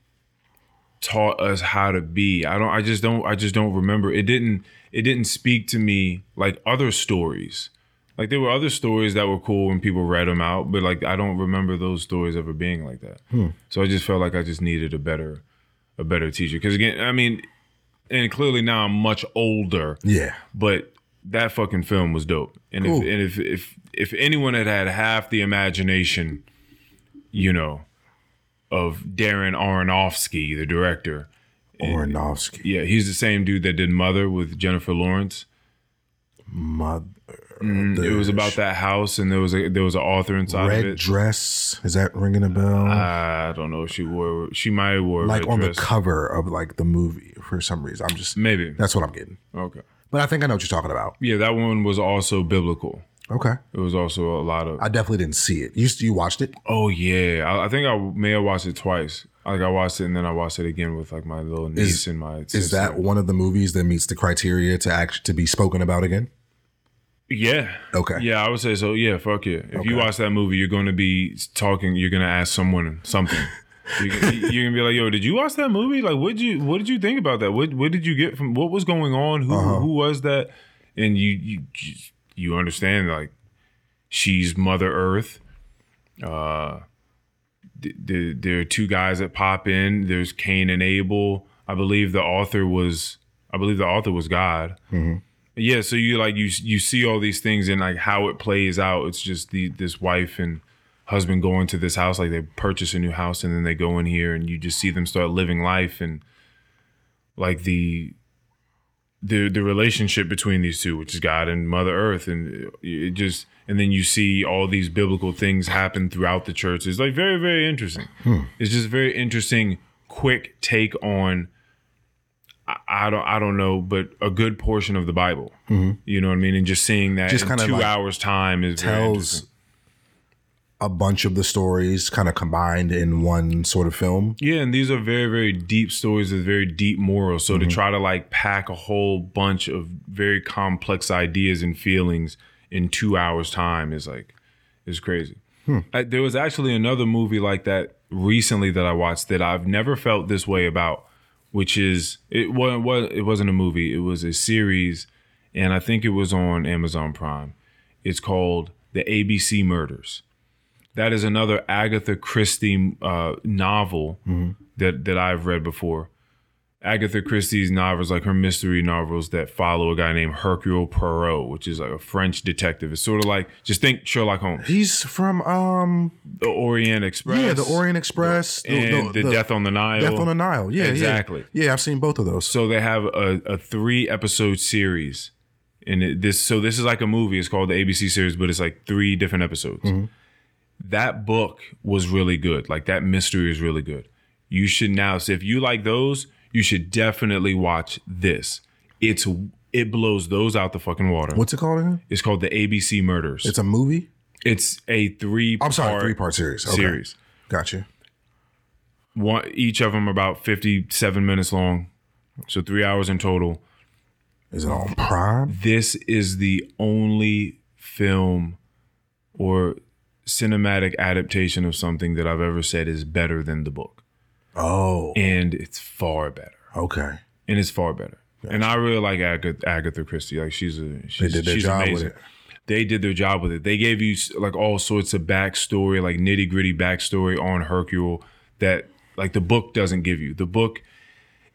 B: taught us how to be. I don't. I just don't. I just don't remember. It didn't. It didn't speak to me like other stories. Like there were other stories that were cool when people read them out, but like I don't remember those stories ever being like that. Hmm. So I just felt like I just needed a better, a better teacher. Because again, I mean, and clearly now I'm much older,
A: Yeah.
B: but that fucking film was dope. And
A: Cool.
B: if and if if if anyone had had half the imagination, you know, of Darren Aronofsky, the director,
A: Aronofsky.
B: yeah, he's the same dude that did Mother with Jennifer Lawrence.
A: Mother.
B: Mm, it was about that house, and there was a there was an author inside
A: red
B: of it.
A: dress. Is that ringing a bell?
B: I don't know. if She wore. She might have wore
A: like on
B: dress.
A: the cover of like the movie for some reason. I'm just
B: Maybe.
A: that's what I'm getting.
B: Okay.
A: But I think I know what you're talking about.
B: Yeah, that one was also biblical.
A: Okay.
B: It was also a lot of.
A: I definitely didn't see it. You you watched it?
B: oh yeah, I, I think I may have watched it twice. Like I watched it and then I watched it again with like my little niece and my.
A: Is that one of the movies that meets the criteria to act to be spoken about again?
B: Yeah.
A: Okay.
B: Yeah, I would say so. Yeah, fuck yeah. If you watch that movie, you're going to be talking. You're going to ask someone something. you're, gonna- you're gonna be like, "Yo, did you watch that movie? Like, what did you what did you think about that? What what did you get from what was going on? Who
A: Uh-huh.
B: who was that?" And you you you understand like she's Mother Earth. Uh, th- th- there are two guys that pop in. There's Cain and Abel. I believe the author was I believe the author was God. Yeah, so you like you you see all these things and like how it plays out. It's just the this wife and husband going to this house like they purchase a new house and then they go in here and you just see them start living life and like the the the relationship between these two, which is God and Mother Earth, and it just and then you see all these biblical things happen throughout the church. It's like very very interesting. It's just very interesting, quick take on I, I don't I don't know, but a good portion of the Bible. You know what I mean? And just seeing that
A: Mm-hmm. Just
B: in two
A: like
B: hours time is
A: tells. A bunch of the stories kind of combined in one sort of film.
B: Yeah, and these are very, very deep stories with very deep morals. So to try to like pack a whole bunch of very complex ideas and feelings in two hours time is like is crazy. Uh, there was actually another movie like that recently that I watched that I've never felt this way about, which is it wasn't was it wasn't a movie, it was a series, and I think it was on Amazon Prime. It's called The ABC Murders that is another Agatha Christie uh, novel that that I've read before. Agatha Christie's novels, like her mystery novels that follow a guy named Hercule Poirot, which is like a French detective. It's sort of like just think Sherlock Holmes,
A: He's from um
B: the Orient Express,
A: yeah, the Orient Express, the-
B: and the, Death on the Nile.
A: Death on the Nile. Yeah, yeah.
B: Exactly.
A: Yeah, I've seen both of those.
B: So they have a, a three episode series, and it, this so this is like a movie. It's called the ABC series, but it's like three different episodes. That book was really good. Like that mystery is really good. You should now. So if you like those, you should definitely watch this. It's it blows those out the fucking water.
A: What's it called again?
B: It's called the ABC Murders.
A: It's a movie.
B: It's a three.
A: I'm sorry, three part series. Okay.
B: series.
A: Gotcha.
B: One each of them about fifty seven minutes long, so three hours in total.
A: Is it on Prime?
B: this is the only film or cinematic adaptation of something that I've ever said is better than the book.
A: Oh,
B: And it's far better.
A: okay.
B: And it's far better. And I really like Agatha, Agatha Christie. Like she's a she's,
A: did their
B: she's
A: job with
B: amazing.
A: it.
B: They did their job with it. They gave you like all sorts of backstory, like nitty gritty backstory on Hercule that like the book doesn't give you. The book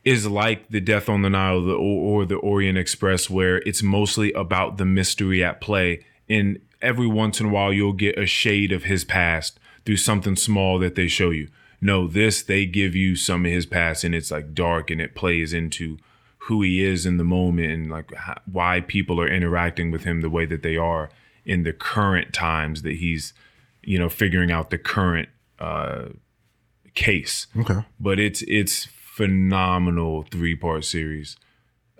B: is like the Death on the Nile or, or the Orient Express, where it's mostly about the mystery at play. And every once in a while, you'll get a shade of his past through something small that they show you. No, this they give you some of his past, and it's like dark, and it plays into who he is in the moment, and like how, why people are interacting with him the way that they are in the current times that he's, you know, figuring out the current uh, case
A: Okay.
B: but it's it's phenomenal three part series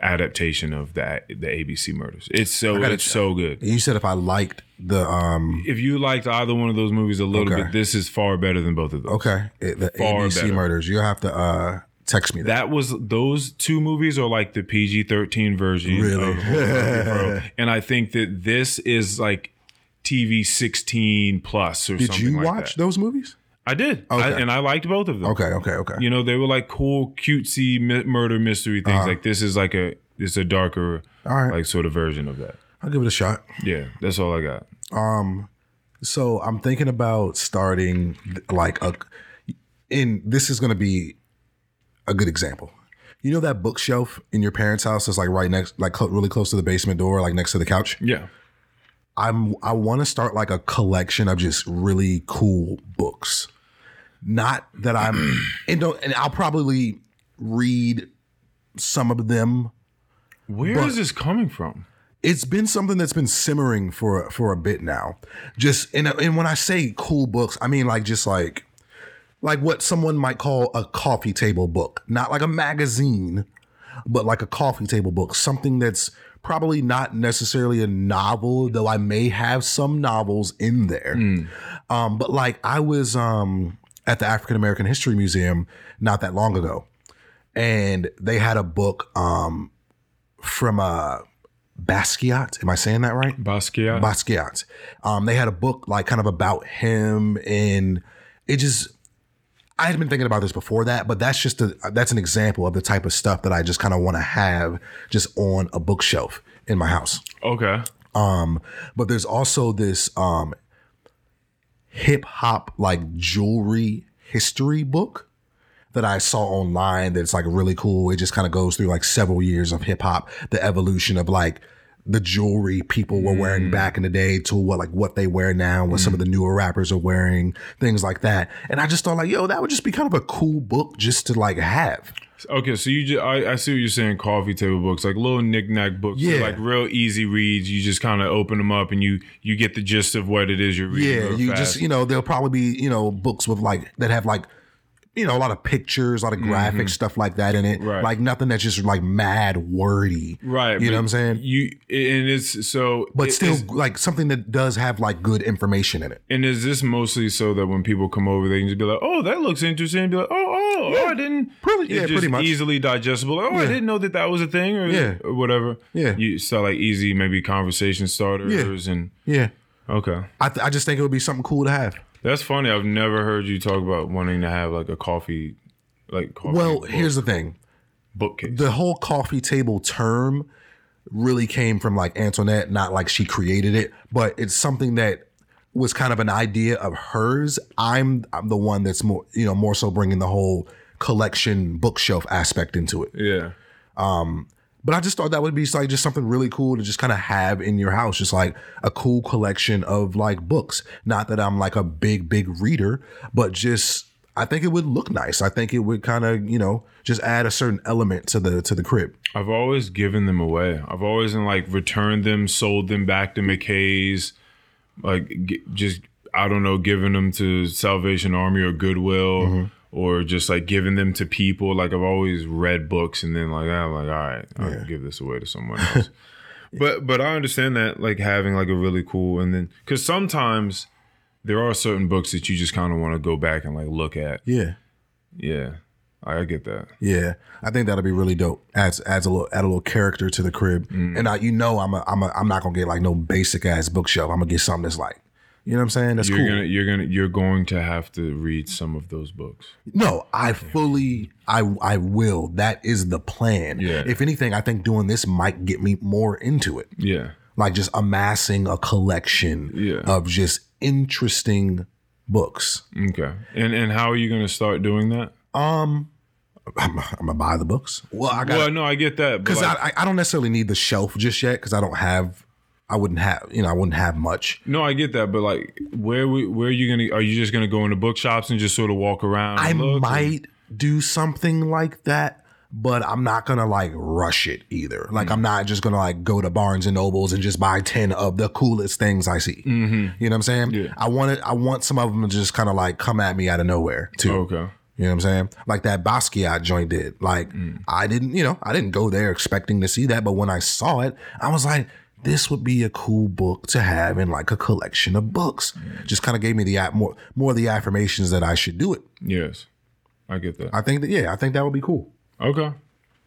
B: adaptation of the the ABC murders. It's so it's
A: check.
B: so good.
A: You said if I liked the um
B: If you liked either one of those movies a little
A: Okay.
B: bit, this is far better than both of those.
A: okay it, the
B: Far
A: ABC
B: better.
A: murders, you'll have to uh text me that.
B: That was those two movies are like the PG thirteen version.
A: Really?
B: and I think that this is like TV sixteen plus or
A: Did
B: something
A: you
B: like
A: watch
B: that.
A: those movies?
B: I did, I, and I liked both of them.
A: Okay, okay, okay.
B: You know, they were like cool, cutesy mi- murder mystery things. Like this is like a it's a darker,
A: Uh-huh. Right.
B: like sort of version of that.
A: I'll give it a shot.
B: Yeah, that's all I got.
A: Um, So I'm thinking about starting like a and this is gonna be a good example. You know that bookshelf in your parents' house that's like right next like cl- really close to the basement door, like next to the couch?
B: Yeah,
A: I'm I want to start like a collection of just really cool books. Not that I'm and don't and I'll probably read some of them.
B: where is this coming from?
A: It's been something that's been simmering for for a bit now. Just and and when I say cool books, I mean like just like like what someone might call a coffee table book, not like a magazine, but like a coffee table book, something that's probably not necessarily a novel, though I may have some novels in there. Um, but like I was um, at the African American History Museum not that long ago, and they had a book um, from uh, Basquiat. Am I saying that right?
B: Basquiat.
A: Basquiat. Um, they had a book like kind of about him, and it just. I had been thinking about this before that, but that's just a that's an example of the type of stuff that I just kind of want to have just on a bookshelf in my house.
B: okay.
A: Um, but there's also this um hip hop like jewelry history book that I saw online that's like really cool. It just kind of goes through like several years of hip hop, the evolution of like the jewelry people were wearing mm. back in the day to what like what they wear now, what some of mm. the newer rappers are wearing, things like that. And I just thought like, yo, that would just be kind of a cool book just to like have.
B: Okay, so you just I, I see what you're saying. Coffee table books, like little knickknack books,
A: Yeah.
B: like real easy reads. You just kind of open them up and you you get the gist of what it is you're reading.
A: Yeah, you
B: fast.
A: just you know there'll probably be you know books with like that have like you know, a lot of pictures, a lot of graphics, stuff like that in it.
B: Mm-hmm. Right.
A: Like nothing that's just like mad wordy.
B: Right.
A: You know what I'm saying?
B: You and it's so
A: But
B: it-
A: still like something that does have like good information in it.
B: and is this mostly so that when people come over they can just be like, Oh, that looks interesting and be like, Oh, oh, oh I didn't
A: Pretty-
B: it's
A: yeah,
B: just
A: pretty much.
B: easily digestible. Oh, I didn't know that that was a thing or,
A: Yeah.
B: or whatever.
A: Yeah.
B: You so like easy maybe conversation starters yeah. and
A: Yeah.
B: okay.
A: I, th- I just think it would be something cool to have.
B: That's funny. I've never heard you talk about wanting to have like a coffee like coffee
A: Well,
B: book-
A: here's the thing.
B: bookcase.
A: the whole coffee table term really came from like Antoinette, not like she created it, but it's something that was kind of an idea of hers. I'm I'm the one that's more you know more so bringing the whole collection bookshelf aspect into it.
B: yeah.
A: Um, But I just thought that would be like just something really cool to just kind of have in your house, just like a cool collection of like books. Not that I'm like a big big reader, but just I think it would look nice. I think it would kind of you know just add a certain element to the to the crib.
B: I've always given them away. I've always like returned them, sold them back to McKay's, like just I don't know, giving them to Salvation Army or Goodwill,
A: Mm-hmm.
B: Or just like giving them to people. Like I've always read books and then like I'm like, all right, I'll give this away to someone else. But but I understand that like having like a really cool and then because sometimes there are certain books that you just kind of want to go back and like look at.
A: Yeah.
B: Yeah, I get that.
A: Yeah, I think that'll be really dope. Adds adds a little add a little character to the crib.
B: Mm.
A: And I, you know, I'm a, I'm a, I'm not gonna get like no basic ass bookshelf. I'm gonna get something that's like, you know what I'm saying? That's
B: You're
A: cool.
B: gonna you're gonna you're going to have to read some of those books.
A: no, I fully, I I will. That is the plan.
B: Yeah.
A: If anything, I think doing this might get me more into it.
B: Yeah.
A: Like just amassing a collection
B: Yeah.
A: of just interesting books.
B: Okay. And and how are you going to start doing that?
A: Um, I'm, I'm gonna buy the books. Well, I got
B: well, no, I get that.
A: Because
B: like,
A: I, I don't necessarily need the shelf just yet because I don't have I wouldn't have you know I wouldn't have much.
B: no, I get that. But like, where we, where are you gonna? Are you just gonna go into bookshops and just sort of walk around?
A: I
B: and look, or-
A: might do something like that, but I'm not gonna like rush it either. Like
B: Mm.
A: I'm not just gonna like go to Barnes and Nobles and just buy ten of the coolest things I see. You know what I'm saying?
B: Mm-hmm. Yeah.
A: I want it. I want some of them to just kind of like come at me out of nowhere too.
B: Okay.
A: You know what I'm saying? Like that Basquiat joint did. Like
B: Mm.
A: I didn't, you know, I didn't go there expecting to see that, but when I saw it, I was like, this would be a cool book to have in like a collection of books.
B: Mm.
A: Just kind of gave me the more more of the affirmations that I should do it.
B: Yes, I get that.
A: I think that yeah, I think that would be cool.
B: Okay.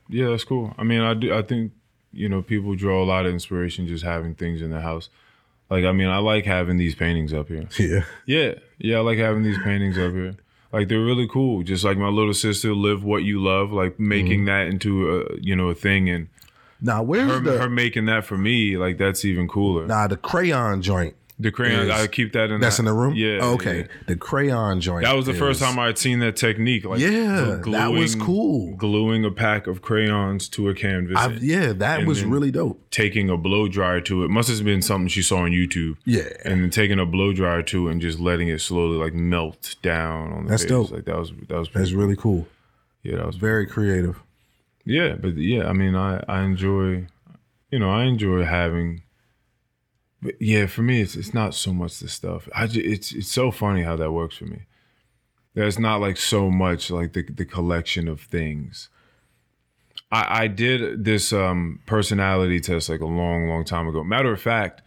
B: Yeah, that's cool. I mean, I do. I think you know people draw a lot of inspiration just having things in their house. Like, I mean, I like having these paintings up here.
A: Yeah.
B: Yeah, yeah, I like having these paintings up here. Like they're really cool. Just like my little sister, live what you love. Like making that into a you know a thing, and
A: Now where's
B: her,
A: the
B: her making that for me, like that's even cooler.
A: nah the crayon joint?
B: the crayon,
A: is-
B: I keep that in.
A: That's
B: that-
A: in the room.
B: Yeah.
A: Oh, okay.
B: yeah.
A: The crayon joint.
B: That was the first time I'd seen that technique. Like
A: Yeah, that was cool.
B: Gluing a pack of crayons to a canvas.
A: I've, yeah, that was really dope.
B: taking a blow dryer to it must have been something she saw on YouTube.
A: Yeah.
B: and then taking a blow dryer to it and just letting it slowly like melt down on the
A: That's
B: page.
A: dope.
B: Like that was that was pretty,
A: That's really cool.
B: yeah that was
A: Very creative.
B: Yeah. But yeah, I mean I I enjoy, you know I enjoy having. But yeah, for me it's it's not so much the stuff. I just, it's it's so funny how that works for me. There's not like so much like the the collection of things. I, I did this um, personality test like a long, long time ago. Matter of fact,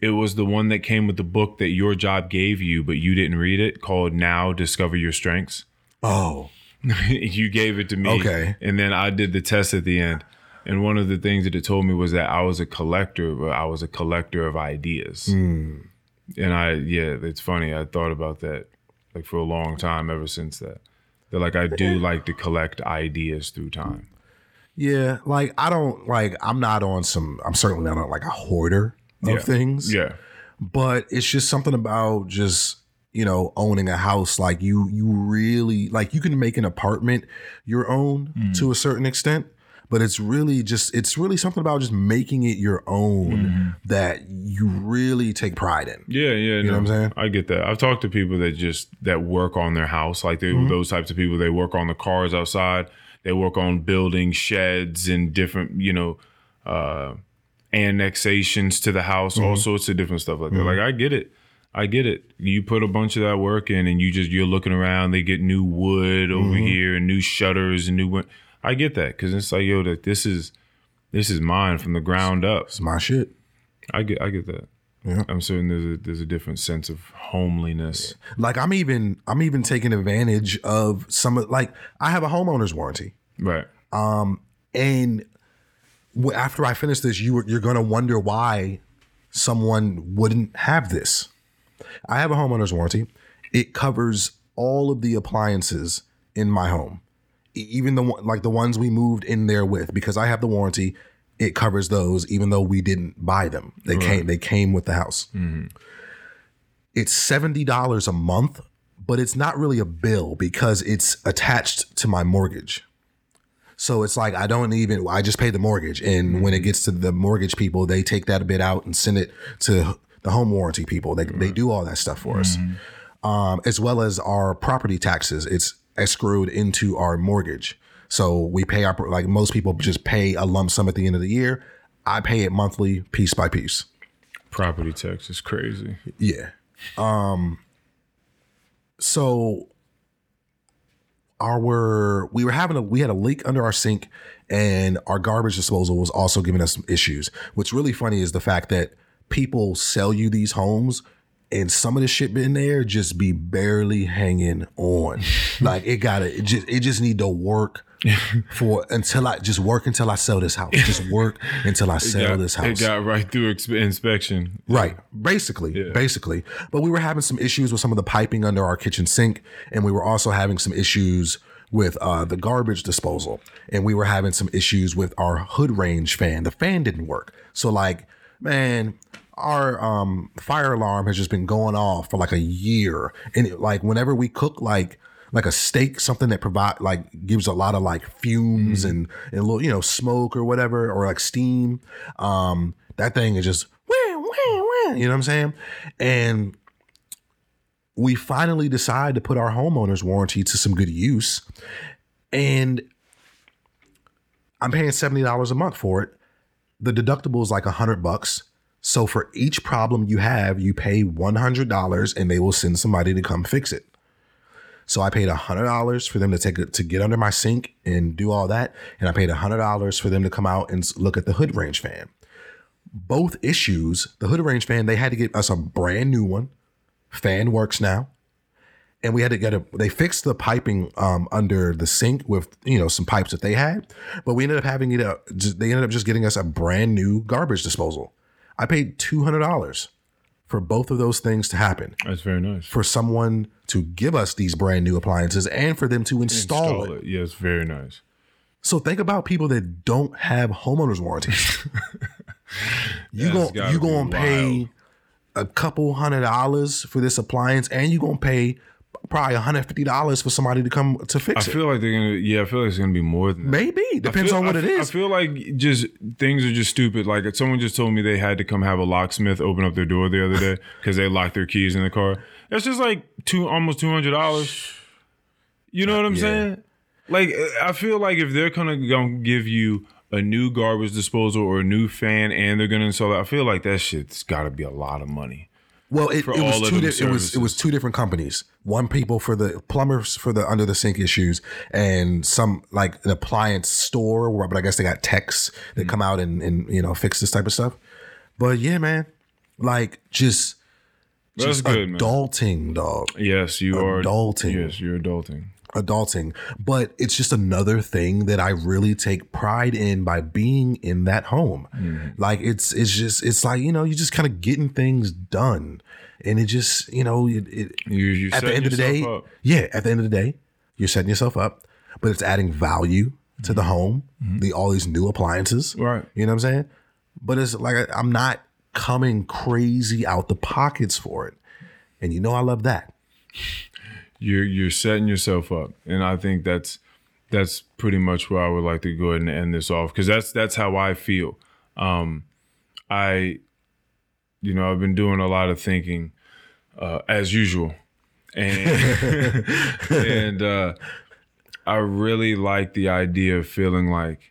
B: it was the one that came with the book that your job gave you, but you didn't read it, called "Now Discover Your Strengths."
A: Oh,
B: you gave it to me,
A: Okay.
B: and then I did the test at the end. And one of the things that it told me was that I was a collector, but I was a collector of ideas.
A: Hmm.
B: And I, yeah, it's funny. I thought about that like for a long time ever since that. That like I do like to collect ideas through time.
A: Yeah, like I don't like I'm not on some I'm certainly not on like a hoarder of
B: Yeah.
A: things.
B: Yeah.
A: But it's just something about just, you know, owning a house like you you really like you can make an apartment your own
B: Mm.
A: to a certain extent, but it's really just it's really something about just making it your own
B: Mm-hmm.
A: that you really take pride in.
B: Yeah, yeah, you
A: know what I'm saying?
B: I get that. I've talked to people that just that work on their house, like
A: Mm-hmm.
B: those types of people. They work on the cars outside. They work on building sheds and different, you know, uh, annexations to the house,
A: Mm-hmm.
B: all sorts of different stuff like that. Like I get it. I get it. You put a bunch of that work in, and you just you're looking around. They get new wood over
A: Mm-hmm.
B: here, and new shutters, and new. win- I get that because it's like yo, that this is this is mine from the ground up.
A: It's my shit.
B: I get I get that.
A: Yeah.
B: I'm certain there's a there's a different sense of homeliness.
A: Like I'm even I'm even taking advantage of some of like I have a homeowner's warranty.
B: Right.
A: Um and w- after I finish this, you you're gonna wonder why someone wouldn't have this. I have a homeowner's warranty. It covers all of the appliances in my home, even the one like the ones we moved in there with. Because I have the warranty, it covers those, even though we didn't buy them. They came they came with the house. Mm-hmm. It's seventy dollars a month, but it's not really a bill because it's attached to my mortgage. So it's like I don't even I just pay the mortgage, and when it mm-hmm. gets to the mortgage people, they take that a bit out and send it to the home warranty people. They they do all that stuff for us, um, as well as our property taxes. It's escrowed into our mortgage, so we pay our like most people just pay a lump sum at the end of the year. I pay it monthly, piece by piece.
B: Property tax is crazy.
A: Yeah. Um so our we were having a we had a leak under our sink and our garbage disposal was also giving us some issues. What's really funny is the fact that people sell you these homes and some of the shit in there just be barely hanging on. like it gotta it just it just need to work for until I just work until I sell this house. Just work until I sell
B: Got-
A: this house.
B: It got right through exp- inspection.
A: Right. Basically, basically. But we were having some issues with some of the piping under our kitchen sink, and we were also having some issues with uh, the garbage disposal, and we were having some issues with our hood range fan. The fan didn't work, so like, man. Our um, fire alarm has just been going off for like a year, and it, like whenever we cook like like a steak, something that provide like gives a lot of like fumes and and a little you know smoke or whatever or like steam. Um, that thing is just wah, wah, wah, you know what I'm saying? And we finally decide to put our homeowner's warranty to some good use, and I'm paying seventy dollars a month for it. The deductible is like a hundred bucks. So for each problem you have, you pay one hundred dollars, and they will send somebody to come fix it. So I paid hundred dollars for them to take it to get under my sink and do all that, and I paid hundred dollars for them to come out and look at the hood range fan. Both issues, the hood range fan, they had to get us a brand new one. Fan works now, and we had to get a. They fixed the piping um, under the sink with you know some pipes that they had, but we ended up having it. A, they ended up just getting us a brand new garbage disposal. I paid two hundred dollars for both of those things to happen
B: That's very nice.
A: for someone to give us these brand new appliances and for them to install, it.
B: Yeah, it's very nice.
A: So think about people that don't have homeowners warranties. you
B: gotta
A: you gonna pay
B: wild.
A: a couple hundred dollars for this appliance, and you're gonna pay probably hundred fifty dollars for somebody to come to
B: I
A: fix it.
B: I feel like they're gonna. Yeah, I feel like it's gonna be more than that.
A: Maybe depends
B: feel-
A: on what
B: I
A: it is.
B: I feel like just things are just stupid. Like someone just told me they had to come have a locksmith open up their door the other day because they locked their keys in the car. That's just like two almost two hundred dollars. You know what I'm
A: Yeah.
B: saying? Like I feel like if they're gonna gonna give you a new garbage disposal or a new fan and they're gonna install it, I feel like that shit's got to be a lot of money.
A: Well, it, it was two. Di- it was it was two different companies. One people for the plumbers for the under the sink issues, and some like an appliance store. Where, but I guess they got techs that mm. come out and and you know fix this type of stuff. But yeah, man, like just
B: That's
A: just
B: good, man.
A: adulting, dog.
B: Yes, you are
A: Adulting.
B: Yes, you're adulting.
A: Adulting, but it's just another thing that I really take pride in by being in that home.
B: Mm-hmm.
A: Like it's it's just it's like you know you're just kind of getting things done, and it just you know it, it
B: You you
A: at the end of the day,
B: up.
A: yeah, at the end of the day, you're setting yourself up, but it's adding value to the home, the all these new appliances.
B: Mm-hmm. Right.
A: You know what I'm saying? But it's like I- I'm not coming crazy out the pockets for it. And you know I love that.
B: You're you're setting yourself up. And i think that's that's pretty much where i would like to go ahead and end this off because that's that's how i feel. Um i you know i've been doing a lot of thinking uh as usual. And and uh i really like the idea of feeling like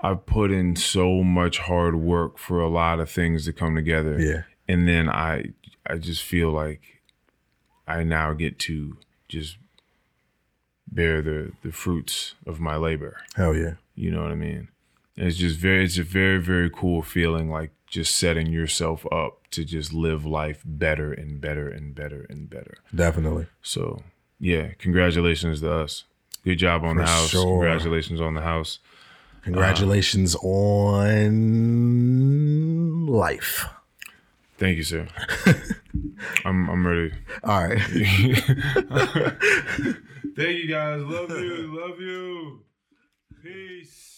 B: i've put in so much hard work for a lot of things to come together.
A: Yeah.
B: and then I I just feel like I now get to just bear the the fruits of my labor.
A: Hell yeah.
B: You know what I mean? And it's just very it's a very very cool feeling like just setting yourself up to just live life better and better and better and better.
A: Definitely.
B: So yeah, congratulations to us. Good job on
A: For
B: the house.
A: sure.
B: Congratulations on the house.
A: Congratulations on life.
B: Thank you, sir. I'm I'm ready.
A: All right.
B: Thank you guys. Love you. Love you. Peace.